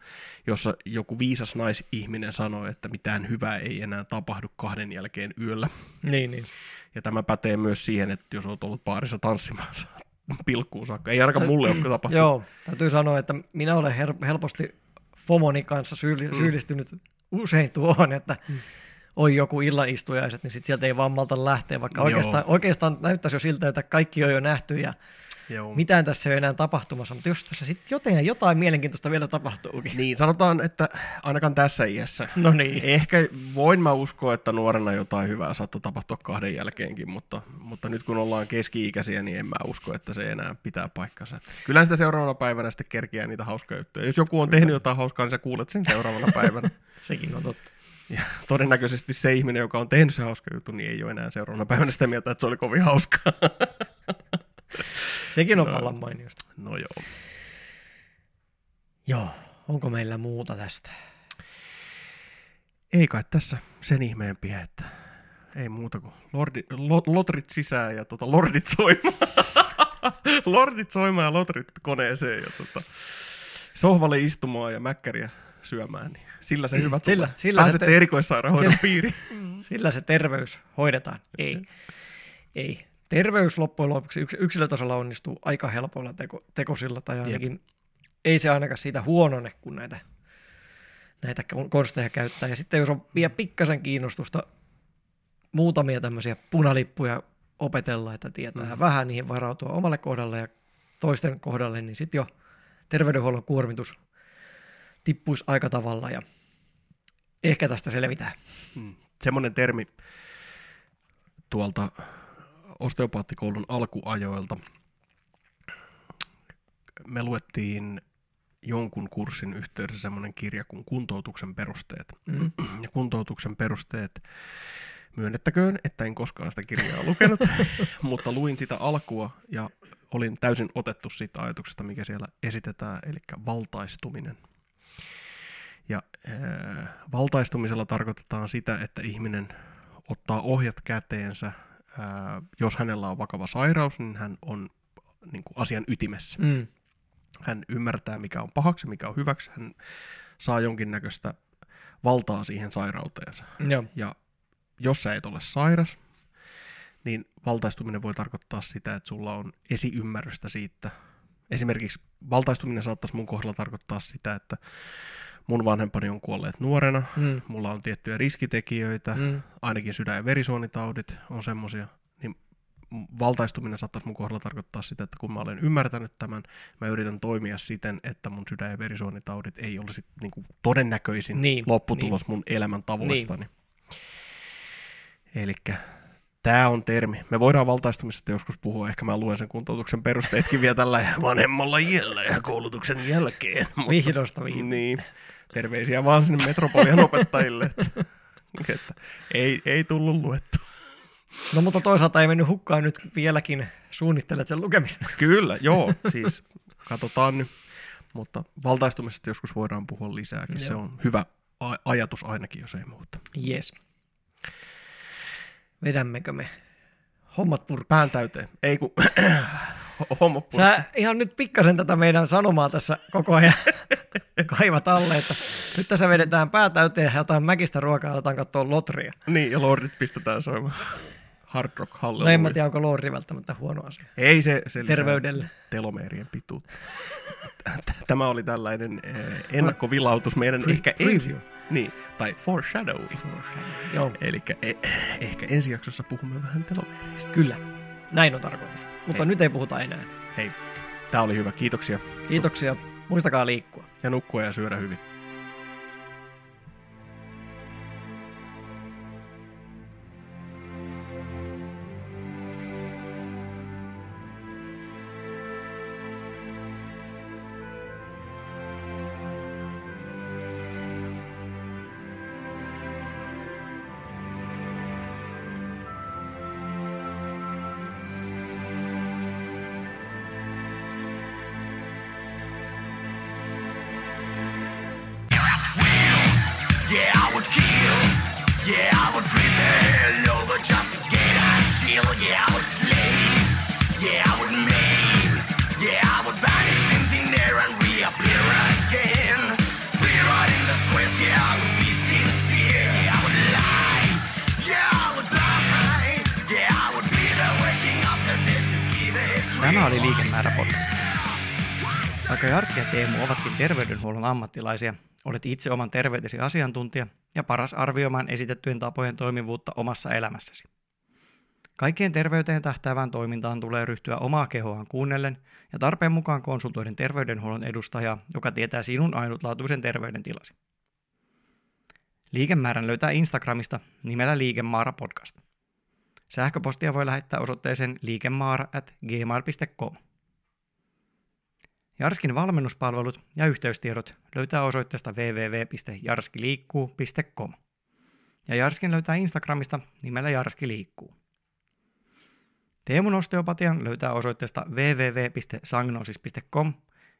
jossa joku viisas naisihminen sanoi, että mitään hyvää ei enää tapahdu kahden jälkeen yöllä. Niin, niin. Ja tämä pätee myös siihen, että jos olet ollut baarissa tanssimassa pilkkuun saakka. Ei ainakaan mulle ole tapahtunut. Joo, täytyy sanoa, että minä olen her- helposti Fomoni kanssa syylli- Mm. syyllistynyt usein tuohon, että on joku illanistujaiset, niin sit sieltä ei vaan malta lähteä, vaikka Joo. oikeastaan, oikeastaan näyttäisi jo siltä, että kaikki on jo nähty ja Joo. mitään tässä ei ole enää tapahtumassa, mutta jos tässä sitten jotain, jotain mielenkiintoista vielä tapahtuukin. Niin, sanotaan, että ainakaan tässä iässä. No niin, Ehkä voin mä uskoa, että nuorena jotain hyvää saattoi tapahtua kahden jälkeenkin, mutta, mutta nyt kun ollaan keski-ikäisiä, niin en mä usko, että se enää pitää paikkansa. Kyllä sitä seuraavana päivänä sitten kerkiää niitä hauskoja juttuja. Jos joku on tehnyt jotain hauskaa, niin sä kuulet sen seuraavana <laughs> päivänä. sekin on totta. Ja todennäköisesti se ihminen, joka on tehnyt se hauska juttu, niin ei ole enää seuraavana päivänä sitä mieltä, että se oli kovin hauskaa. <laughs> Sekin on No. vallan mainiosta. No joo. Joo, onko meillä muuta tästä? Ei kai tässä sen ihmeempiä, että ei muuta kuin lordi, lo, lotrit sisään ja tota, lordit soimaan. <laughs> lordit soimaan ja lotrit koneeseen ja tota, sohvalle istumaan ja mäkkäriä syömään. Niin sillä se hyvä Sillä- tulee. sillä se Pääsette te- erikoissairaanhoidon sillä- piiriin. <laughs> Sillä se terveys hoidetaan. Ei. <laughs> Ei. Terveys loppujen lopuksi yks- yksilötasolla onnistuu aika helpoilla teko, tekosilla, tai ainakin ei se ainakaan siitä huonone, kun näitä, näitä kon- konsteja käyttää. Ja sitten jos on vielä pikkasen kiinnostusta muutamia tämmöisiä punalippuja opetella, että tietää Mhm. mm. vähän niihin varautua omalle kohdalle ja toisten kohdalle, niin sitten jo terveydenhuollon kuormitus tippuisi aika tavalla ja ehkä tästä selvitään. Mm. Semmoinen termi tuolta osteopaattikoulun alkuajoilta. Me luettiin jonkun kurssin yhteydessä semmoinen kirja kuin Kuntoutuksen perusteet. Mm. Ja kuntoutuksen perusteet, myönnettäköön, että en koskaan sitä kirjaa lukenut, <laughs> mutta luin sitä alkua ja olin täysin otettu siitä ajatuksesta, mikä siellä esitetään, eli valtaistuminen. Ja äh, valtaistumisella tarkoitetaan sitä, että ihminen ottaa ohjat käteensä. Jos hänellä on vakava sairaus, niin hän on niin kuin asian ytimessä. Mm. Hän ymmärtää, mikä on pahaksi, mikä on hyväksi. Hän saa jonkinnäköistä valtaa siihen sairauteensa. Joo. Ja jos sä et ole sairas, niin valtaistuminen voi tarkoittaa sitä, että sulla on esiymmärrystä siitä. Esimerkiksi valtaistuminen saattaisi mun kohdalla tarkoittaa sitä, että mun vanhempani on kuolleet nuorena, Mm. mulla on tiettyjä riskitekijöitä, Mm. ainakin sydän- ja verisuonitaudit on semmosia, niin valtaistuminen saattaisi mun kohdalla tarkoittaa sitä, että kun mä olen ymmärtänyt tämän, mä yritän toimia siten, että mun sydän- ja verisuonitaudit ei olisi niin kuin todennäköisin Niin, lopputulos mun elämän tavoistani. Eli tämä on termi. Me voidaan valtaistumisesta joskus puhua, ehkä mä luen sen kuntoutuksen perusteetkin vielä tällä vanhemmalla iällä ja koulutuksen jälkeen. Mutta, Vihdosta viimein. niin, terveisiä vaan sinne metropolian opettajille, että, että ei, ei tullut luettu. No mutta toisaalta ei mennyt hukkaan nyt vieläkin suunnittelet sen lukemista. Kyllä, joo, siis katsotaan nyt. Mutta valtaistumisesta joskus voidaan puhua lisääkin. Se Joo. on hyvä ajatus ainakin, jos ei muuta. Yes. Vedämmekö me hommat purkkaan? Pään täyteen. Ei kun <clears throat> homma purkki. Sä ihan nyt pikkasen tätä meidän sanomaa tässä koko ajan <laughs> kaivat alle, että nyt tässä vedetään pää täyteen ja jotain mäkistä ruokaa aletaan katsoa lotria. Niin, ja lordit pistetään soimaan. Hard rock No halleluja. en mä tiedä, onko lorri välttämättä huono asia. Ei se, se Terveydelle. telomeerien pituutta. <laughs> Tämä oli tällainen eh, ennakkovilautus meidän ehkä ensi... Niin, tai foreshadowing. Joo, Eli eh, ehkä ensi jaksossa puhumme vähän telomeeristä. kyllä. Näin on tarkoitus. Mutta Ei. nyt ei puhuta enää. Hei, tämä oli hyvä. Kiitoksia. Kiitoksia. Muistakaa liikkua. Ja nukkua ja syödä hyvin. Terveydenhuollon ammattilaisia, olet itse oman terveytesi asiantuntija ja paras arvioimaan esitettyjen tapojen toimivuutta omassa elämässäsi. Kaikkeen terveyteen tähtäävään toimintaan tulee ryhtyä omaa kehoaan kuunnellen ja tarpeen mukaan konsultoiden terveydenhuollon edustajaa, joka tietää sinun ainutlaatuisen terveydentilasi. Liikemäärän löytää Instagramista nimellä Liikemaara podcast. Sähköpostia voi lähettää osoitteeseen liikemaara at gmail.com. Jarskin valmennuspalvelut ja yhteystiedot löytää osoitteesta www.jarskiliikkuu.com. Ja Jarskin löytää Instagramista nimellä Jarski liikkuu. Teemun osteopatian löytää osoitteesta www.sagnosis.com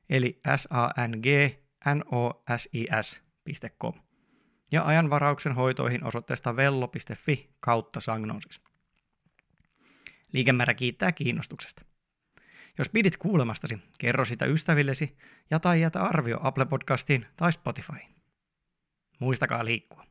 eli s a n g n o s i s.com ja ajanvarauksen hoitoihin osoitteesta vello.fi kautta sagnosis. Liikemäärä kiittää kiinnostuksesta. Jos pidit kuulemastasi, kerro sitä ystävillesi ja tai jätä arvio Apple Podcastiin tai Spotifyin. Muistakaa liikkua.